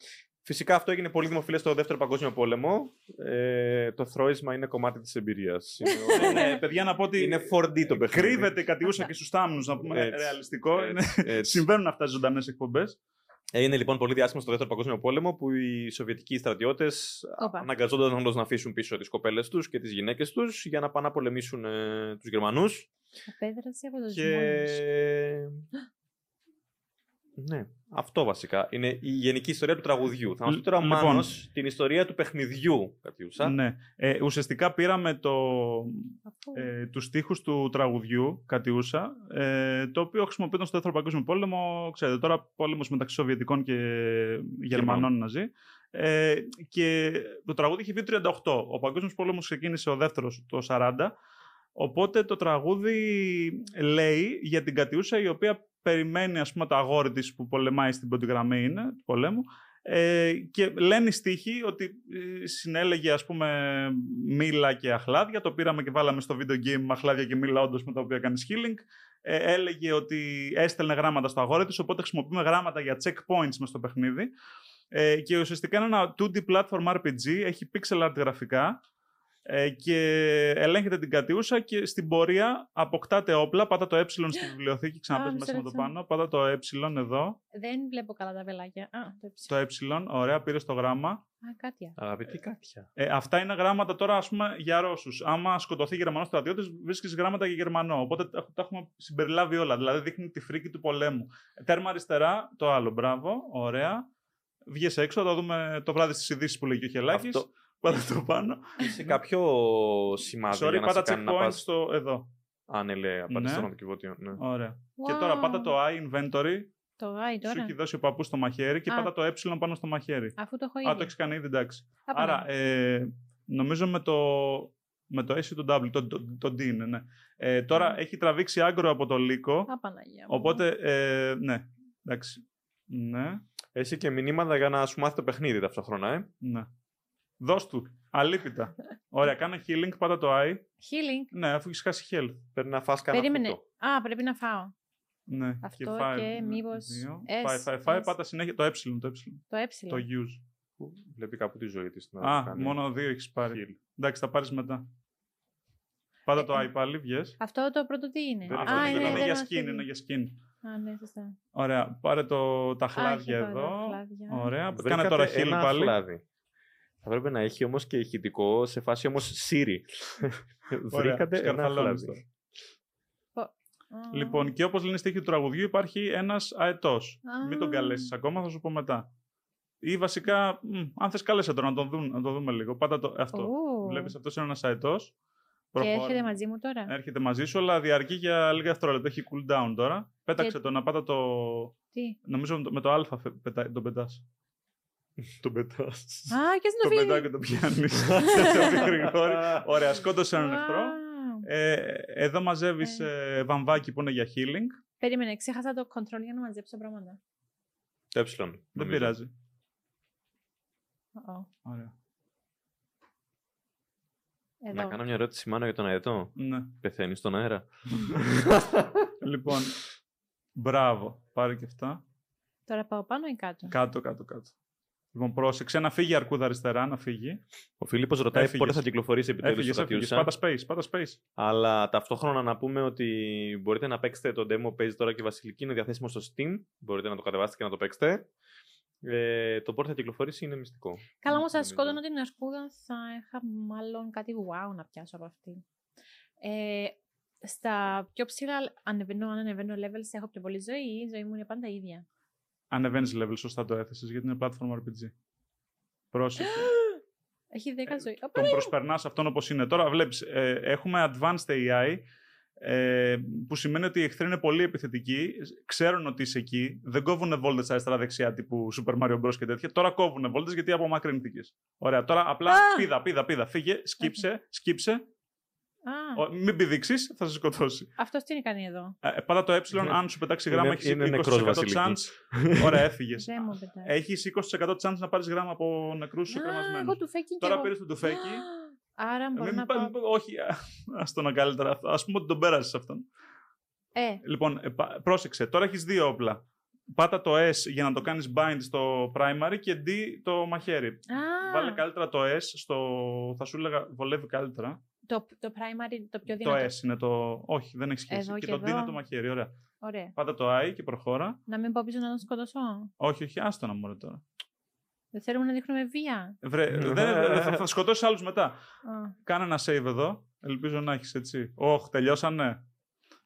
Φυσικά αυτό έγινε πολύ δημοφιλές στο Δεύτερο Παγκόσμιο Πόλεμο. Ε, το θρόισμα είναι κομμάτι της εμπειρίας. Είναι, Ναι, ναι, παιδιά, να πω ότι είναι 4D το παιχνίδι. κρύβεται η κατιούσα και στους θάμνους, να πούμε Έτσι, ρεαλιστικό. έτσι, Είναι- έτσι. Συμβαίνουν αυτά στις ζωντανές εκπομπές. Έγινε λοιπόν πολύ διάσημο στο Δεύτερο Παγκόσμιο Πόλεμο που οι Σοβιετικοί στρατιώτες Όπα. αναγκαζόταν όντως να αφήσουν πίσω τις κοπέλες τους και τις γυναίκες τους για να πάνε να πολεμήσουν ε, τους Γερμανούς. Απέδρασε από το Και. και... Ναι, αυτό βασικά. Είναι η γενική ιστορία του τραγουδιού. Θα μας πει τώρα ο Λοιπόν. Μάνος την ιστορία του παιχνιδιού, Κατιούσα. Ναι. Ε, ουσιαστικά πήραμε το, ε, τους στίχους του τραγουδιού Κατιούσα, ε, το οποίο χρησιμοποιούνταν στο Δεύτερο Παγκόσμιο Πόλεμο. Ξέρετε, τώρα πόλεμος μεταξύ Σοβιετικών και Γερμανών ναζί. Ε, και το τραγούδι είχε βγει το 38. Ο Παγκόσμιος Πόλεμος ξεκίνησε ο δεύτερος το 40. Οπότε το τραγούδι λέει για την Κατιούσα η οποία περιμένει ας πούμε το αγόρι της που πολεμάει στην πρώτη γραμμή είναι, του πολέμου ε, και λένε οι στίχοι ότι ε, συνέλεγε ας πούμε μήλα και αχλάδια, το πήραμε και βάλαμε στο video game αχλάδια και μήλα όντως με τα οποία κάνεις healing. Ε, έλεγε ότι έστελνε γράμματα στο αγόρι της, οπότε χρησιμοποιούμε γράμματα για checkpoints μες στο παιχνίδι. Ε, και ουσιαστικά είναι ένα 2D platform RPG, έχει pixel art γραφικά ε, και ελέγχεται την κατιούσα και στην πορεία αποκτάτε όπλα, πάτα το ε στη βιβλιοθήκη, ξαναπες Α, μέσα με το μισό πάνω, πάτα το ε εδώ, Δεν βλέπω καλά τα βελάκια. Α, το το έψηφα. ε, ωραία, πήρες το γράμμα. Α, κάτι άλλο. Αγαπητή Κάτια. Ε, αυτά είναι γράμματα τώρα, ας πούμε, για Ρώσους. Άμα σκοτωθεί Γερμανός στρατιώτης, βρίσκεις γράμματα για Γερμανό. Οπότε τα τα έχουμε συμπεριλάβει όλα. Δηλαδή δείχνει τη φρίκη του πολέμου. Ε, Τέρμα αριστερά, το άλλο. Μπράβο, ωραία. Βγες έξω, θα το δούμε το βράδυ στις ειδήσεις που λέγει ο Χελάκης. Αυτό- Πάτα το πάνω. Είσαι κάποιο σημάδι Sorry, για να σε πάτα κάνει να checkpoint πας... στο εδώ. Α, ναι, λέει, απαντήσω Ναι. στο αναποκιβώτιο. Ναι. Ωραία. Και Wow. τώρα πάτα το I inventory. Το γάι Σου τώρα. έχει δώσει ο παππούς στο μαχαίρι και Α. πάτα το ε πάνω στο μαχαίρι. Αφού το έχω Α, το ήδη. έχεις κάνει ήδη, εντάξει. Α, Άρα, πάμε. ε, νομίζω με το, με το S ή το W, το, το, το D είναι, ναι. Ε, τώρα Mm. έχει τραβήξει άγκρο από το λύκο, Α, Παναγία μου. οπότε, ε, ναι, εντάξει. Ναι, Εσύ και μηνύματα για να σου μάθει το παιχνίδι ταυτόχρονα, ε. ναι. Δώσ' του, αλίπητα. Ωραία, κάνε healing, πάτα το I. Healing. Ναι, αφού έχεις χάσει health. Πρέπει να φας κανένα Περίμενε. φούτο. Α, πρέπει να φάω. Ναι, Αυτό five, και ναι, μήπως δύο. S, Φάει, φάει, φάει, S. πάτα συνέχεια το ε, το ε, Το ε. το use. Βλέπει κάπου τη ζωή της. να Α, κάνει. μόνο δύο έχεις πάρει. heal. Εντάξει, θα πάρεις μετά. Πάτα το Ε, I πάλι, βγες. Αυτό το πρώτο τι είναι; Δεν Αυτό Α, είναι, είναι, είναι, είναι δεν για μας skin, πει. είναι για skin. Α, ναι, σωστά. Ωραία, πάρε το, τα χλάδια Α, έχει εδώ. τα χλάδια. Ωραία, Βρήκατε κάνε τώρα heal ένα πάλι. Χλάδι. Θα πρέπει να έχει όμως και ηχητικό σε φάση όμως Siri. Βρήκατε ένα σκαρφαλώνεις χλάδι. τώρα. Α. Λοιπόν, και όπως λένε στίχη του τραγουδιού, υπάρχει ένας αετός. Α. Μην τον καλέσεις ακόμα, θα σου πω μετά. Ή βασικά, μ, αν θες κάλεσε τον, να τον, δουν, να τον δούμε λίγο. Πάτα το, αυτό. Ου. Βλέπεις, αυτός είναι ένας αετός. Και Προχώρα. έρχεται μαζί μου τώρα. Έρχεται μαζί σου, αλλά διαρκεί για λίγα δευτερόλεπτα. Έχει cool down τώρα. Πέταξε Και- το να πάτα το. Τι; Νομίζω με το α φε- πετά- τον πετάς. Τον πετάς. Α, ποιος Το το πετά φύγει. και το πιάνεις. Ωραία, σκότωσε έναν εχθρό. Wow. Ε, εδώ μαζεύεις ε, βαμβάκι που είναι για healing. Περίμενε, ξέχασα το control για να μαζέψω πράγματα. Το ε. Δεν νομίζω. πειράζει. Ω, Ωραία. Εδώ. Να κάνω μια ερώτηση μάνα για τον αετό. Ναι. Πεθαίνεις στον αέρα; λοιπόν, μπράβο. Πάρε και αυτά. Τώρα πάω πάνω ή κάτω; Κάτω, κάτω, κάτω. Λοιπόν, πρόσεξε να φύγει η αρκούδα αριστερά, να φύγει. Ο Φίλιππος ρωτάει Έφυγες. πότε θα κυκλοφορήσει επιτέλους Έφυγες, το έφυγες. Κατιούσα. Πάτα space, πάτα space. Αλλά ταυτόχρονα να πούμε ότι μπορείτε να παίξετε το demo που παίζει τώρα και η Βασιλική. Είναι διαθέσιμο στο Steam. Μπορείτε να το κατεβάσετε και να το παίξετε. Ε, το πότε θα κυκλοφορήσει είναι μυστικό. Καλά, όμως, αν Νομίζω. σκότωνα την αρκούδα, θα είχα μάλλον κάτι wow να πιάσω από αυτή. Ε, στα πιο ψηλά ανεβαίνω, αν ανεβαίνω levels, έχω πιο πολύ ζωή ή η ζωή μου είναι πάντα ίδια. Ανεβαίνει level, σωστά το έθεσες γιατί είναι platform RPG. Πρόσεχε. Έχει 10 ζωή. Ω, τον Παναγία μου. προσπερνάς αυτόν όπως είναι. Τώρα βλέπεις, έχουμε advanced AI, ε, που σημαίνει ότι οι εχθροί είναι πολύ επιθετικοί, ξέρουν ότι είσαι εκεί, δεν κόβουν βόλτες αριστερά-δεξιά τύπου Super Mario Bros. και τέτοια. Τώρα κόβουν βόλτες γιατί απομακρύνθηκες. Ωραία, τώρα απλά Α! πίδα, πίδα, πίδα. Φύγε, σκύψε, σκύψε. Α, Ο- μην πηδήξεις, θα σε σκοτώσει. αυτός τι είναι κάνει εδώ; Ε, πάτα το ε, αν σου πετάξει γράμμα, Είναι- έχεις είναι 20% νεκρός βασιλικής. chance. Ωραία, έφυγες. Δεν μου πετάει. Έχεις 20% chance να πάρεις γράμμα από νεκρούς σου Α, κρεμασμένους. εγώ του φέκι και Τώρα εγώ. πήρες το τουφέκι. Άρα μπορώ Μην να πα- πάω... μην- όχι, α το να καλύτερα. Α πούμε ότι τον πέρασες αυτόν. Ε, Λοιπόν, ε, πα- πρόσεξε. Τώρα έχεις δύο όπλα. Πάτα το S για να το κάνεις bind στο primary και D το μαχαίρι. α, Βάλε καλύτερα το S στο. Θα σου έλεγα βολεύει καλύτερα. Το, το primary, το πιο Το δυνατό. S είναι το. Όχι, δεν έχεις σχέση. Εδώ και, και το D εδώ. είναι το μαχαίρι. Ωραία. Ωραία. Πάτα το I και προχώρα. Να μην πάω πίσω να τον σκοτώσω. Όχι, όχι, άστο να μου τώρα. Δεν θέλουμε να δείχνουμε βία. Βρε, δεν, θα, θα σκοτώσει άλλους μετά. Α, Κάνε ένα save εδώ. Ελπίζω να έχεις έτσι. Όχ, τελειώσανε.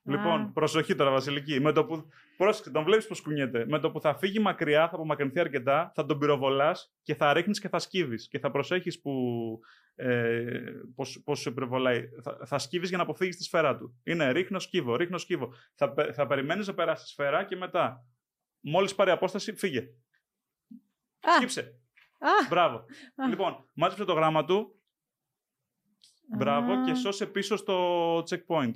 Λοιπόν, προσοχή τώρα, Βασιλική. Με το που... Πρόσεξε, τον βλέπεις πώς κουνιέται. Με το που θα φύγει μακριά, θα απομακρυνθεί αρκετά, θα τον πυροβολάς και θα ρίχνεις και θα σκύβεις. Και θα προσέχεις που. Ε, πώς, πώς σου υπερβολάει. Θα, θα σκύβεις για να αποφύγεις τη σφαίρα του. Είναι ρίχνω, σκύβω, ρίχνω, σκύβω. Θα, πε- θα περιμένεις να περάσει τη σφαίρα και μετά. Μόλις πάρει απόσταση, φύγε. Α, Σκύψε. α, Μπράβο. Α. Λοιπόν, μάζεψε το γράμμα του. Μπράβο Α. και σώσε πίσω στο checkpoint.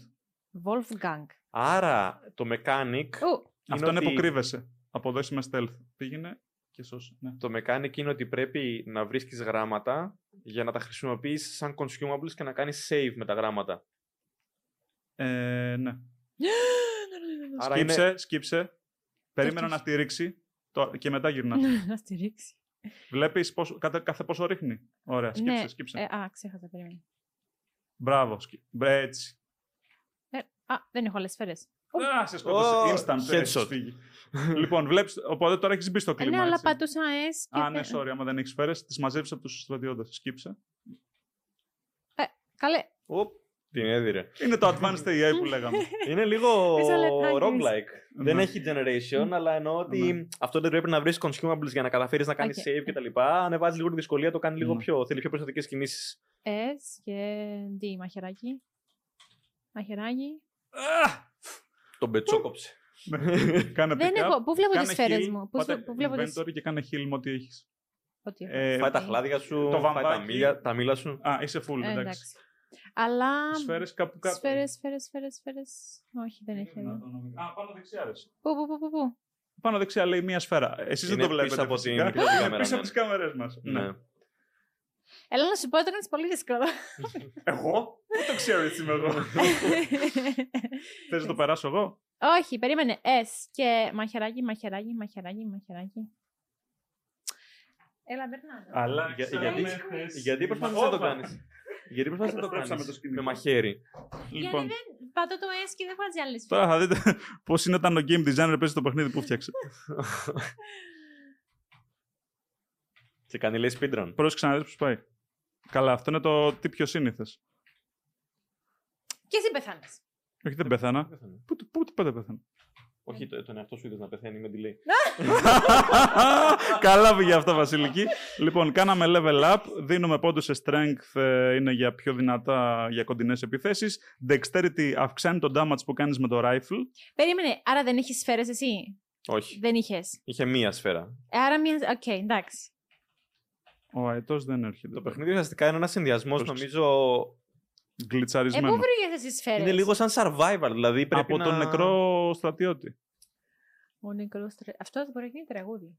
Wolfgang. Άρα το mechanic, Ου, Αυτό είναι ότι- που κρύβεσαι. Από εδώ είσαι με stealth. Πήγαινε και σώσε. Ναι. το mechanic είναι ότι πρέπει να βρίσκεις γράμματα για να τα χρησιμοποιήσεις σαν consumables και να κάνεις save με τα γράμματα. Ε, ναι. Άρα σκύψε, είναι... σκύψε. Περίμενα Τέτοιος. να στηρίξει το- και μετά γυρνά. Να στηρίξει. Βλέπεις πόσο, κάθε, κάθε πόσο ρίχνει. Ωραία, σκύψε, Ναι, σκύψε. Ε, α, ξέχασα, περίμενε. Μπράβο. σκύ- Μπρε, έτσι. Ε, α, δεν έχω άλλες σφαίρες. Α, σε σκότωσε. Ω, Instant. έχεις headshot. φύγει. λοιπόν, βλέπεις, οπότε τώρα έχεις μπει στο Ε, κλίμα, ναι, αλλά έτσι. πατούσα S και... Α, ναι, δεν- sorry, άμα δεν έχεις σφαίρες, τις μαζεύεις από τους στρατιώτες. Σκύψε. Καλέ. Οπ, την έδιρε. Είναι το advanced AI που λέγαμε. Είναι λίγο Πες ένα λεπτάκι. roguelike. δεν Ναι. έχει generation, αλλά εννοώ ότι Ναι. αυτό δεν πρέπει να βρεις consumables για να καταφέρεις να κάνεις Οκ. save κτλ. Ανεβάζει λίγο τη δυσκολία, το κάνει λίγο Ναι. πιο. Θέλει πιο προσεκτικές κινήσεις. S και D, μαχαιράκι. Μαχαιράκι. Τον πετσόκοψε. Κάνε Δεν pick up. έχω. Πού βλέπω Κάνε τις σφαίρες heal, μου; Πού, πάτε πού βλέπω τις... inventory και κάνε heal με ό,τι έχεις. Ό,τι έχω. Ε, Φάει τα αχλάδια σου, το φάει τα βαμβάκι. μήλια, τα μήλα σου. Α, είσαι full, Ε, εντάξει. εντάξει. Αλλά... Σφαίρες κάπου κάπου. Σφαίρες, σφαίρες, σφαίρες, σφαίρες. Όχι, δεν έχει εδώ. Α, πάνω δεξιά, ρε. Πού, πού, πού, πού, πού; Πάνω δεξιά λέει μία σφαίρα. Εσείς δεν Είναι το βλέπετε πίσω από την- φυσικά. πίσω από την Είναι κάμερα, πίσω ναι. από τις κάμερες μας. Ναι. Έλα να σου πω, ήταν πολύ δύσκολο. Εγώ; Πού το ξέρω έτσι είμαι εγώ; Θες να το περάσω εγώ; Όχι, περίμενε. S και μαχαιράκι, μαχαιράκι, μαχαιράκι, μαχαιράκι. Έλα, Μπερνάρντο. Αλλά Για- γιατί- Γιατί προσπαθείς να το κάνεις. Γιατί προσπαθείς να το Καταστρέψαμε κάνεις το σκηνικό. με μαχαίρι. Λοιπόν, Γιατί δεν πατώ το S και δεν βάζει άλλες τώρα θα δείτε πώς είναι όταν ο game designer παίζει το παιχνίδι που φτιάξε. Και κάνει λέει speedrun. Πρόσεξε να δεις πώς πάει. Καλά, αυτό είναι το τι πιο σύνηθες. Και εσύ πεθάνεις. Όχι, δεν πέθανα. Πού, το- πού, πού δεν πέθανα. Όχι, το- τον εαυτό σου είδες να πεθαίνει με delay. Καλά πήγε αυτό, Βασιλική. λοιπόν, κάναμε level up. Δίνουμε πόντους σε strength, ε, είναι για πιο δυνατά, για κοντινές επιθέσεις. Dexterity αυξάνει το damage που κάνεις με το rifle. Περίμενε, άρα δεν έχεις σφαίρες εσύ; Όχι. Δεν είχες; Είχε μία σφαίρα. Ε, Άρα μια... Οκ, εντάξει. Ο αετός δεν έρχεται. Το παιχνίδι ουσιαστικά είναι ένας συνδυασμός, Πρόσεξε. νομίζω. Ε, Γκλιτσαρισμένο. πού βρήκες εσύ σφαίρες; Είναι λίγο σαν survivor. Δηλαδή πρέπει Από να... τον νεκρό στρατιώτη. Ο νεκρός στρα... Αυτό μπορεί να γίνει τραγούδι.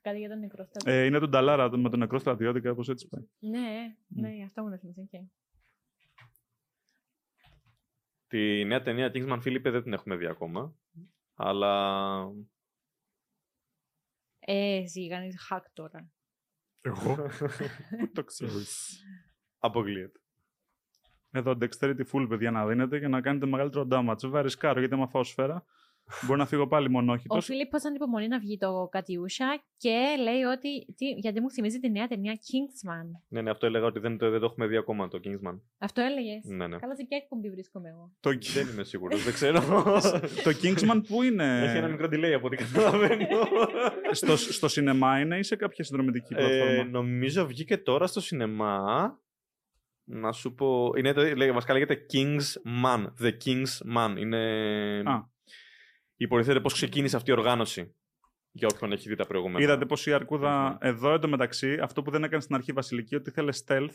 Κάτι για τον νεκρό στρατιώτη. Ε, είναι τον Ταλάρα με τον νεκρό στρατιώτη, κάπως έτσι πάει. Ναι, ναι, αυτό μου το θυμίζει. οκ. Τη νέα ταινία Kingsman Philip δεν την έχουμε δει ακόμα. Αλλά. Ε, εσύ κάνεις hack τώρα. Εγώ. Πού το ξέρεις. Αποκλείεται. Εδώ dexterity full, παιδιά, να δίνετε για να κάνετε μεγαλύτερο damage. Βέβαια, ρισκάρω, γιατί άμα φάω σφαίρα, Μπορεί να φύγω πάλι Ο μονόχητο. Φίλιππος ανυπομονεί να βγει το Κατιούσα και λέει ότι. Τι, γιατί μου θυμίζει τη νέα ταινία Kingsman. Ναι, ναι, αυτό έλεγα ότι δεν το, δεν το έχουμε δει ακόμα το Kingsman. Αυτό έλεγες; Ναι, ναι. Καλά, σε ποια εκπομπή βρίσκομαι εγώ. Το, δεν είμαι σίγουρος, δεν ξέρω. το Kingsman που είναι; Έχει ένα μικρό delay από ό,τι καταλαβαίνω. στο, στο σινεμά είναι ή σε κάποια συνδρομητική πλατφόρμα; ε, νομίζω βγήκε τώρα στο σινεμά. Να σου πω. Είναι το, λέει, βασικά λέγεται King's Man. The King's Man. Είναι. Α. Υποτίθεται πώς ξεκίνησε αυτή η οργάνωση. Για όποιον έχει δει τα προηγούμενα. Είδατε πως η Αρκούδα εδώ εντωμεταξύ, αυτό που δεν έκανε στην αρχή Βασιλική, ότι ήθελε stealth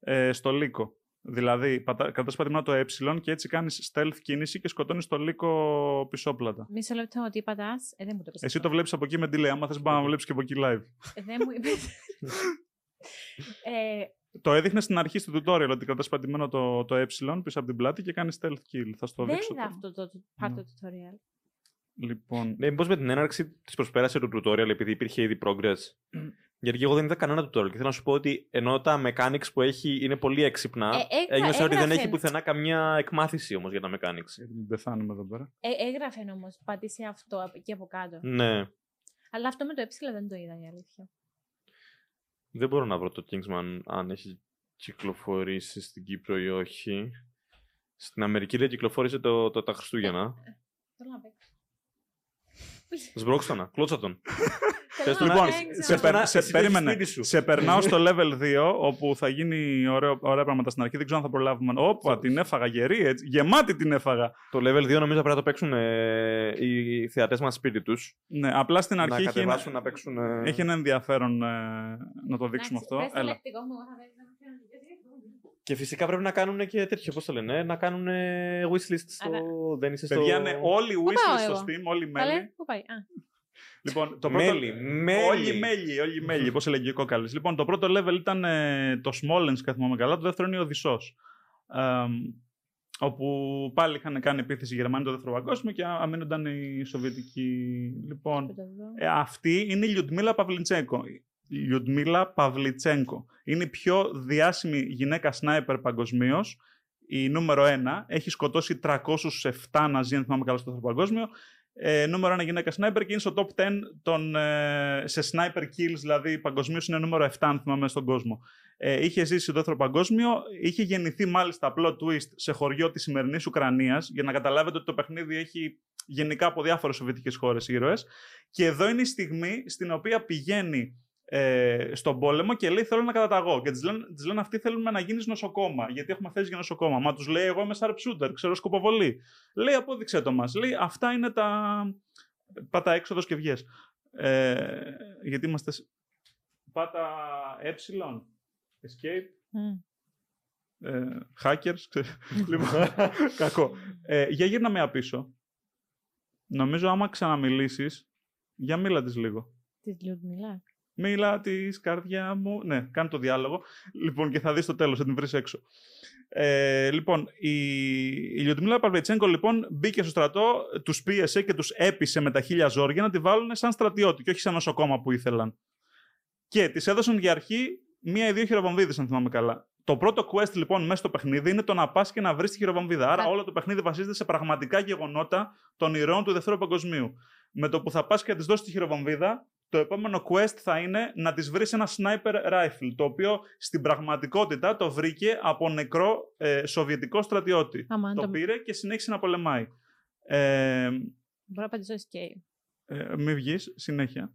ε, στο λύκο. Δηλαδή, κρατάς πατημένα το ε και έτσι κάνεις stealth κίνηση και σκοτώνεις το λύκο πισόπλατα. Μισό λεπτό, ότι πατάς; Ε, δεν μου το πες Εσύ αυτό. το βλέπεις από εκεί με delay. Άμα θες να βλέπεις και από εκεί live. Ε, δεν μου είπες. ε, Το έδειχνε στην αρχή στο tutorial ότι κρατάς πατημένο το, το ε πίσω από την πλάτη και κάνεις stealth kill. Θα στο δεν δείξω. είδα τώρα. αυτό το part Ναι. του tutorial. Λοιπόν, Ναι, μήπως με την έναρξη της προσπέρασε το tutorial επειδή υπήρχε ήδη progress. Γιατί εγώ δεν είδα κανένα tutorial και θέλω να σου πω ότι ενώ τα mechanics που έχει είναι πολύ έξυπνα, Ε, έγρα- ένιωσα ότι δεν έγραφε. έχει πουθενά καμιά εκμάθηση όμως για τα mechanics. μην πεθάνουμε εδώ πέρα. Ε, έγραφε όμως, πάτησε αυτό απ' εκεί από κάτω. Ναι. Αλλά αυτό με το ε δεν το είδα η αλήθεια. Δεν μπορώ να βρω το Kingsman αν έχει κυκλοφορήσει στην Κύπρο ή όχι. Στην Αμερική δεν κυκλοφόρησε το, το, τα Χριστούγεννα. Θέλω να παίξω. Σμπρώξα να, κλώτσα τον. Θέλω του να Λοιπόν, παίξω. σε, Πες πε- σε, εσύ το έχεις περίμενε. σπίτι σου. σε περνάω στο level 2, όπου θα γίνει ωραίο, ωραία πράγματα στην αρχή. Δεν ξέρω αν θα προλάβουμε. Όπα, την έφαγα γερή, έτσι. Γεμάτη την έφαγα. το level 2 νομίζω πρέπει να το παίξουν ε, οι θεατές μας σπίτι τους. Ναι, απλά στην Να αρχή έχει ένα, κατεβάσουν να παίξουν. ε, έχει ένα ενδιαφέρον ε, να το δείξουμε Εντάξει, αυτό. πες το Έλα. λεκτικό μου, εγώ θα παίξω, θα κάνω και εσύ. Και φυσικά πρέπει να κάνουν και τέτοιο, πώς το λένε, να κάνουν wishlist στο. Αλλά- Δεν είσαι στο. Παιδιά, ναι, όλοι πάω wishlist στο εγώ; Steam, όλοι Καλέ, μέλη. πού πάει. Α, Λοιπόν, το πρώτο... Μέλη, μέλη. Όλοι μέλη, όλοι μέλη, πώς έλεγε ο Κόκαλη. Λοιπόν, το πρώτο level ήταν ε, το Smolensk, αν θυμάμαι καλά. Το δεύτερο είναι ο Οδυσσός. όπου πάλι είχαν κάνει επίθεση οι Γερμανοί το δεύτερο παγκόσμιο και αμήνονταν οι Σοβιετικοί. Λοιπόν, θα το δω. ε, αυτή είναι η Λιουδμίλα Παυλιτσέγκο. Η Λιουδμίλα Παυλιτσέγκο. Είναι η πιο διάσημη γυναίκα σνάιπερ παγκοσμίως. Η νούμερο 1 έχει σκοτώσει 307 Ναζί, αν θυμάμαι καλά, στο δεύτερο παγκόσμιο. Ε, νούμερο 1 γυναίκα σνάιπερ και είναι στο top 10 των, ε, σε sniper kills, δηλαδή παγκοσμίως είναι νούμερο 7, αν θυμάμαι, στον κόσμο. Ε, είχε ζήσει στο δεύτερο παγκόσμιο, είχε γεννηθεί μάλιστα απλό twist σε χωριό της σημερινής Ουκρανίας, για να καταλάβετε ότι το παιχνίδι έχει γενικά από διάφορες σοβιετικές χώρες ήρωες. Και εδώ είναι η στιγμή στην οποία πηγαίνει ε, στον πόλεμο και λέει: Θέλω να καταταγώ. Και της λένε, της λένε αυτοί θέλουμε να γίνεις νοσοκόμα, γιατί έχουμε θέσει για νοσοκόμα. Μα τους λέει: Εγώ είμαι sharpshooter, ξέρω σκοποβολή. Λέει: Απόδειξε το μας. Λέει: Αυτά είναι τα. Πάτα έξοδος και βγες. Ε, γιατί είμαστε. σ- Πάτα ε. Escape. Μμ. Ε, hackers. ξέρεις. λοιπόν, κακό. Ε, για γύρνα μία πίσω. Νομίζω άμα ξαναμιλήσεις, για μίλα της λίγο. Της Λιουδμιλά. Μίλα της καρδιά μου. Ναι, κάνει το διάλογο. Λοιπόν, και θα δεις το τέλος, θα την βρεις έξω. Ε, λοιπόν, η, η Λιουδμίλα Παρβετσέγκο λοιπόν μπήκε στο στρατό, τους πίεσε και τους έπεισε με τα χίλια ζόρια να τη βάλουν σαν στρατιώτη και όχι σαν νοσοκόμα που ήθελαν. Και της έδωσαν για αρχή μία ή δύο χειροβομβίδες, αν θυμάμαι καλά. Το πρώτο quest λοιπόν μέσα στο παιχνίδι είναι το να πας και να βρεις τη χειροβομβίδα. Άρα Α. όλο το παιχνίδι βασίζεται σε πραγματικά γεγονότα των ηρώων του Δευτέρου Παγκοσμίου. Με το που θα πας και να της δώσεις τη χειροβομβίδα, το επόμενο quest θα είναι να της βρεις ένα sniper rifle, το οποίο στην πραγματικότητα το βρήκε από νεκρό ε, σοβιετικό στρατιώτη. Άμα το το... πήρε και συνέχισε να πολεμάει. Ε, Μπορώ να πατήσω escape. ε, μη βγεις, συνέχεια.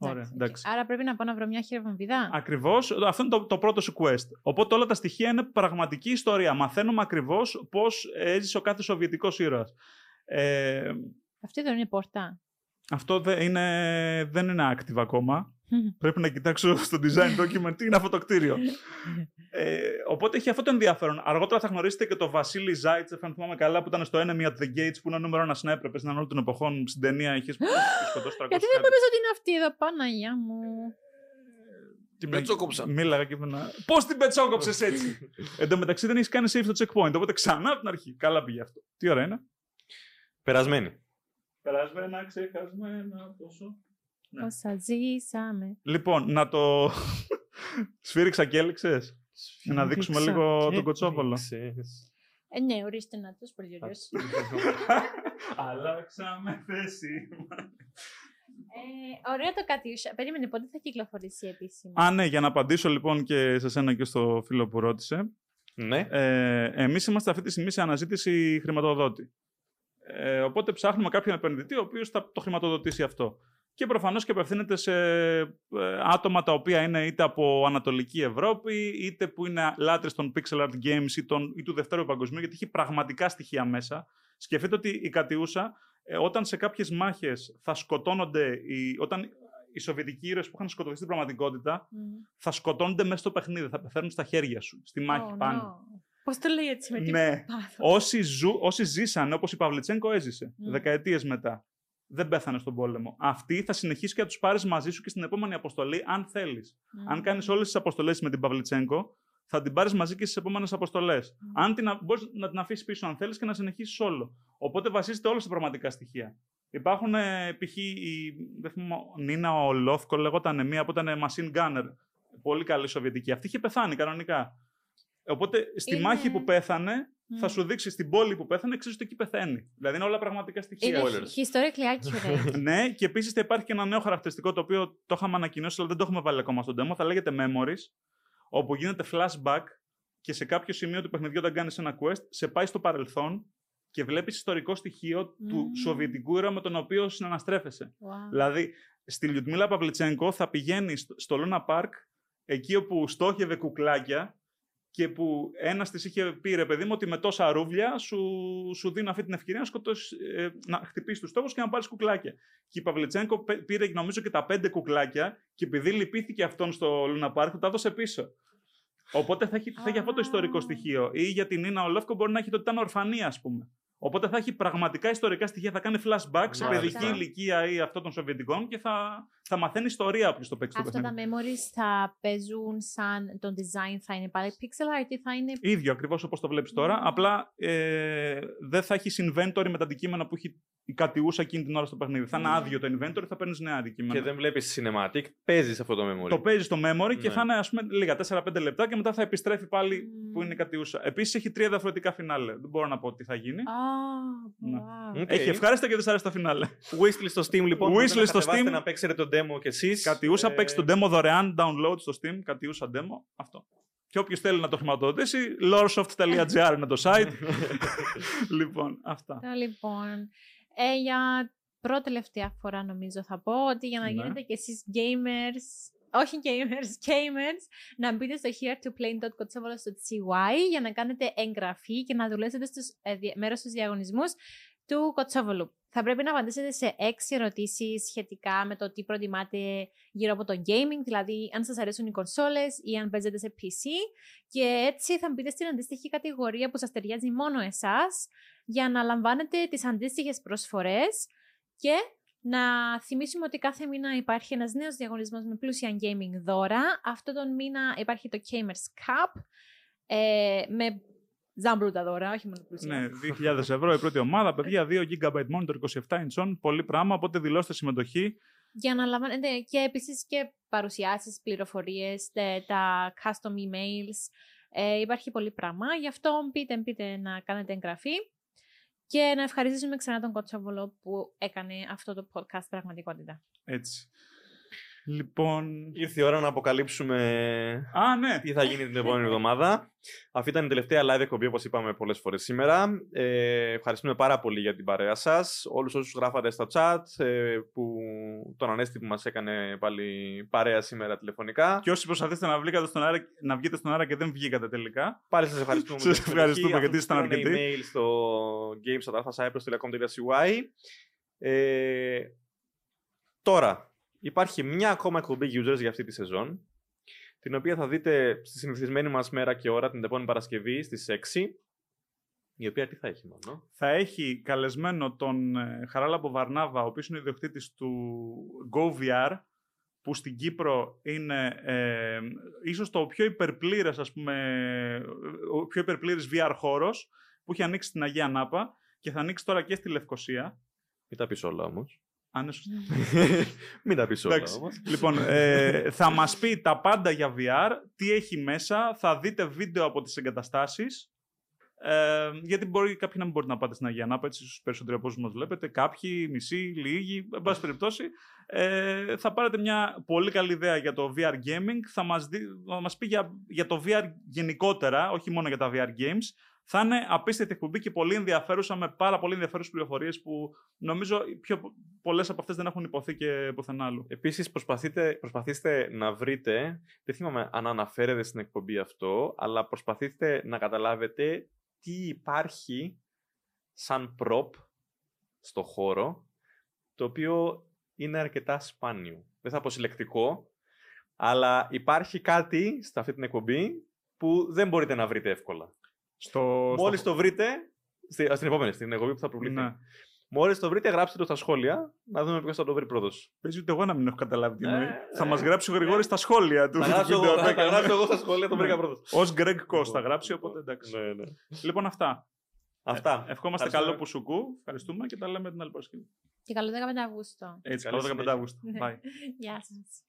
Ωραία, Εντάξει, εντάξει. Άρα πρέπει να πάω να βρω μια χειροβομβίδα. Ακριβώς, αυτό είναι το, το πρώτο σου quest. Οπότε όλα τα στοιχεία είναι πραγματική ιστορία. Μαθαίνουμε ακριβώς πώς έζησε ο κάθε σοβιετικός ήρωας. Ε, Αυτή δεν είναι πόρτα. Αυτό δεν είναι, δεν είναι active ακόμα. Πρέπει να κοιτάξω στο design document τι είναι αυτό το κτίριο. ε, οπότε έχει αυτό το ενδιαφέρον. Αργότερα θα γνωρίσετε και το Βασίλη Ζάιτσεφ, αν θυμάμαι καλά, που ήταν στο Enemy at the Gates, που είναι νούμερο ένας σνάιπερ, παίζει όλων των εποχών στην ταινία. Είχες σκοτώσει 300 Γιατί δεν πες ότι είναι αυτή εδώ, Παναγιά μου. Την πετσόκοψα. Μίλαγα και ήμουν. Πώς την πετσόκοψες έτσι! Εν τω μεταξύ δεν έχεις κάνει save στο checkpoint, οπότε ξανά από την αρχή. Καλά πήγε αυτό. Τι ώρα είναι. Περασμένη. Περασμένα, ξεχασμένα, τόσο. Ναι. Όσα ζήσαμε. Λοιπόν, να το. Σφύριξα και έλεξε. Να δείξουμε λίγο τον Κοτσόβολο. Ξέρεις. Ε, ναι, ορίστε να τους προσδιορίσω. Αλλάξαμε θέση. ε, ωραίο το Κατιούσα. Περίμενε, πότε θα κυκλοφορήσει επίσημα. Α, ναι, για να απαντήσω λοιπόν και σε σένα και στο φίλο που ρώτησε. Ναι. Ε, εμείς είμαστε αυτή τη στιγμή σε αναζήτηση χρηματοδότη. Ε, οπότε ψάχνουμε κάποιον επενδυτή ο οποίος θα το χρηματοδοτήσει αυτό. Και προφανώς και απευθύνεται σε ε, άτομα τα οποία είναι είτε από Ανατολική Ευρώπη, είτε που είναι λάτρες των pixel art games ή, των, ή του Δευτέρου Παγκοσμίου, γιατί έχει πραγματικά στοιχεία μέσα. Σκεφτείτε ότι η Κατιούσα, ε, όταν σε κάποιες μάχες θα σκοτώνονται, οι, όταν οι Σοβιετικοί ήρωες που είχαν σκοτωθεί στην πραγματικότητα, θα σκοτώνονται μέσα στο παιχνίδι, θα πεθαίνουν στα χέρια σου, στη μάχη πάνω. Πώς το λέει έτσι με Ναι. τίποτα πάθος. Όσοι, ζου, όσοι ζήσανε, όπως η Παυλιτσέγκο έζησε, Μμ. δεκαετίες μετά, δεν πέθανε στον πόλεμο. Αυτοί θα συνεχίσει και να τους πάρεις μαζί σου και στην επόμενη αποστολή, αν θέλεις. Μμ. Αν κάνεις όλες τις αποστολές με την Παυλιτσέγκο, θα την πάρεις μαζί και στις επόμενες αποστολές. Αν την, μπορείς να την αφήσεις πίσω, αν θέλεις, και να συνεχίσεις όλο. Οπότε βασίζεται όλο σε πραγματικά στοιχεία. Υπάρχουν ε, π.χ. η δεν θυμάμαι, Νίνα Ολόφκο, λεγόταν μία που ήταν machine gunner. Πολύ καλή Σοβιετική. Αυτή είχε πεθάνει κανονικά. Οπότε στη Είναι- μάχη που πέθανε, Μμ. θα σου δείξει στην πόλη που πέθανε, ξέρεις ότι εκεί πεθαίνει. Δηλαδή είναι όλα πραγματικά στοιχεία. Είναι spoilers. historically accurate. ναι, και επίσης θα υπάρχει και ένα νέο χαρακτηριστικό το οποίο το είχαμε ανακοινώσει, αλλά δεν το έχουμε βάλει ακόμα στον demo. Θα λέγεται Memories, όπου γίνεται flashback και σε κάποιο σημείο του παιχνιδιού, όταν κάνεις ένα quest, σε πάει στο παρελθόν και βλέπεις ιστορικό στοιχείο του Μμμ. Σοβιετικού ήρωα με τον οποίο συναναστρέφεσαι. Wow. Δηλαδή, στη Λιουτμίλα Παυλιτσέγκο θα πηγαίνει στο- στο Λούνα Πάρκ, εκεί όπου στόχευε κουκλάκια και που ένας της είχε πει ρε παιδί μου ότι με τόσα ρούβλια σου, σου δίνω αυτή την ευκαιρία να, σκοτώσεις, ε, να χτυπήσεις τους στόχους και να πάρεις κουκλάκια. Και η Παυλιτσέγκο πε- πήρε νομίζω και τα πέντε κουκλάκια και επειδή λυπήθηκε αυτόν στο Λούνα Πάρκ, τα έδωσε πίσω. Οπότε θα έχει, θα έχει αυτό το ιστορικό Α. στοιχείο. Ή για την Νίνα Ολόφκο μπορεί να έχει το ότι ήταν ορφανή, ας πούμε. Οπότε θα έχει πραγματικά ιστορικά στοιχεία. Θα κάνει flashback σε Μάλιστα. παιδική ηλικία ή αυτό των Σοβιετικών και θα, θα μαθαίνεις ιστορία όποιο το παίξεις το Αυτά τα παιχνίδι. memories θα παίζουν σαν το design θα είναι πάλι pixel art ή θα είναι... ίδιο ακριβώς όπως το βλέπεις τώρα. Μμμ. Απλά ε, δεν θα έχεις inventory με τα αντικείμενα που έχει η κατιούσα εκείνη την ώρα στο παιχνίδι. Θα είναι Ναι. άδειο το inventory, θα παίρνεις νέα αντικείμενα. Και δεν βλέπεις cinematic, παίζεις αυτό το memory. Το παίζεις στο memory και Ναι. θα είναι ας πούμε λίγα 4-5 λεπτά και μετά θα επιστρέφει πάλι Μμμ. που είναι η κατιούσα. Επίσης έχει τρία διαφορετικά φινάλε. Δεν μπορώ να πω τι θα γίνει. Α, Ναι. wow. Οκ. Έχει ευχάριστα και δυσάρεστα φινάλε. Wishlist στο Steam λοιπόν. Wishlist μπορείτε να στο κατεβάσετε Steam. Να παίξετε το demo κι εσείς. Κατιούσα Ε, παίξει το demo δωρεάν download στο Steam. Κατιούσα demo. Αυτό. Και όποιος θέλει να το χρηματοδοτήσει, loresoft.gr είναι το site. λοιπόν, αυτά. Ε, Λοιπόν, ε, για πρώτη τελευταία φορά νομίζω θα πω ότι για να Ναι. γίνετε κι εσείς gamers, όχι gamers, gamers, να μπείτε στο here2play.kotsavolos.cy για να κάνετε εγγραφή και να δουλέψετε στους, ε, δια- μέρος στους διαγωνισμούς του Κοτσόβολου. Θα πρέπει να απαντήσετε σε έξι ερωτήσεις σχετικά με το τι προτιμάτε γύρω από το gaming, δηλαδή αν σας αρέσουν οι κονσόλες ή αν παίζετε σε PC και έτσι θα μπείτε στην αντίστοιχη κατηγορία που σας ταιριάζει μόνο εσάς για να λαμβάνετε τις αντίστοιχες προσφορές και να θυμίσουμε ότι κάθε μήνα υπάρχει ένας νέος διαγωνισμός με πλούσια gaming δώρα. Αυτό τον μήνα υπάρχει το Gamers Cup ε, με ζάμπρουτα δώρα, όχι μόνο πλούσια. Ναι, 2.000 ευρώ η πρώτη ομάδα. Παιδιά, 2 GB monitor 27 inch on. Πολύ πράγμα. Οπότε δηλώστε συμμετοχή. Για να λαμβάνετε και επίσης και παρουσιάσεις, πληροφορίες, τε- τα custom emails. Ε, υπάρχει πολύ πράγμα. Γι' αυτό μπείτε, μπείτε να κάνετε εγγραφή και να ευχαριστήσουμε ξανά τον Κοτσόβολο που έκανε αυτό το podcast πραγματικότητα. Έτσι. Λοιπόν. Ήρθε η ώρα να αποκαλύψουμε Α, ναι. τι θα γίνει την επόμενη εβδομάδα. Αυτή ήταν η τελευταία live εκπομπή, όπως είπαμε πολλές φορές σήμερα. Ε, ευχαριστούμε πάρα πολύ για την παρέα σας. Όλους όσους γράφατε στα chat, ε, που, τον Ανέστη που μας έκανε πάλι παρέα σήμερα τηλεφωνικά. Και όσοι προσπαθήσατε να, βγήκατε στον αέρα, να βγείτε στον αέρα και δεν βγήκατε τελικά. Πάλι σας ευχαριστούμε. Σας για την ευχαριστούμε, συμμετοχή. γιατί ήσταν Αυτούς που στείλανε αρκετοί. email στο games.alphacyprus.com.cy ε, Τώρα, υπάρχει μια ακόμα εκπομπή users για αυτή τη σεζόν, την οποία θα δείτε στη συνηθισμένη μας μέρα και ώρα την επόμενη Παρασκευή στις 6. Η οποία τι θα έχει μόνο. Θα έχει καλεσμένο τον ε, Χαράλαμπο Βαρνάβα, ο οποίος είναι ιδιοκτήτης του GoVR, που στην Κύπρο είναι ε, ίσως το πιο υπερπλήρες, ας πούμε, ο πιο υπερπλήρης VR χώρος, που έχει ανοίξει στην Αγία Νάπα και θα ανοίξει τώρα και στη Λευκοσία. Μην τα πεις όλα όμως. Αν είναι σωστά. Μην τα πεις όλα Εντάξει. όμως. λοιπόν, ε, θα μας πει τα πάντα για VR, τι έχει μέσα, θα δείτε βίντεο από τις εγκαταστάσεις Ε, γιατί μπορεί κάποιοι να μην μπορείτε να πάτε στην Αγία Νάπα, έτσι στους περισσότεροι από όσους μας βλέπετε. Κάποιοι, μισοί, λίγοι, εν πάση περιπτώσει. Ε, θα πάρετε μια πολύ καλή ιδέα για το VR gaming. Θα μας μας πει για, για το VR γενικότερα, όχι μόνο για τα VR games. Θα είναι απίστευτη εκπομπή και πολύ ενδιαφέρουσα με πάρα πολύ ενδιαφέρουσες πληροφορίες που νομίζω πιο πολλές από αυτές δεν έχουν υποθεί και πουθενά άλλου. Επίσης, προσπαθήστε να βρείτε. Δεν θυμάμαι αν αναφέρεται στην εκπομπή αυτό, αλλά προσπαθήστε να καταλάβετε τι υπάρχει σαν prop στο χώρο, το οποίο είναι αρκετά σπάνιο. Δεν θα πω συλλεκτικό, αλλά υπάρχει κάτι σε αυτή την εκπομπή που δεν μπορείτε να βρείτε εύκολα. Στο, Μόλις το βρείτε, στη, στην επόμενη, στην εκπομπή που θα προβληθεί. Ναι. Μόλις το βρείτε, γράψτε το στα σχόλια, να δούμε ποιος θα το βρει πρώτος. Παίζει ούτε εγώ να μην έχω καταλάβει τι εννοεί. Ε, θα ε. μας γράψει ο Γρηγόρης στα σχόλια του. Θα γράψω εγώ, θα, θα γράψω εγώ στα σχόλια, το βρήκα πρώτος. Ω Greg Cost θα γράψει, οπότε εντάξει. Ναι, ναι. Λοιπόν, αυτά. Αυτά. Ε, ευχόμαστε Ευχαριστούμε. καλό Πουσουκού. Ευχαριστούμε και τα λέμε την άλλη Παρασκευή. Και καλό 15 Αυγούστου. Έτσι, Καλή καλό 15 συνέχεια. Αύγουστο. Bye. Γεια σας.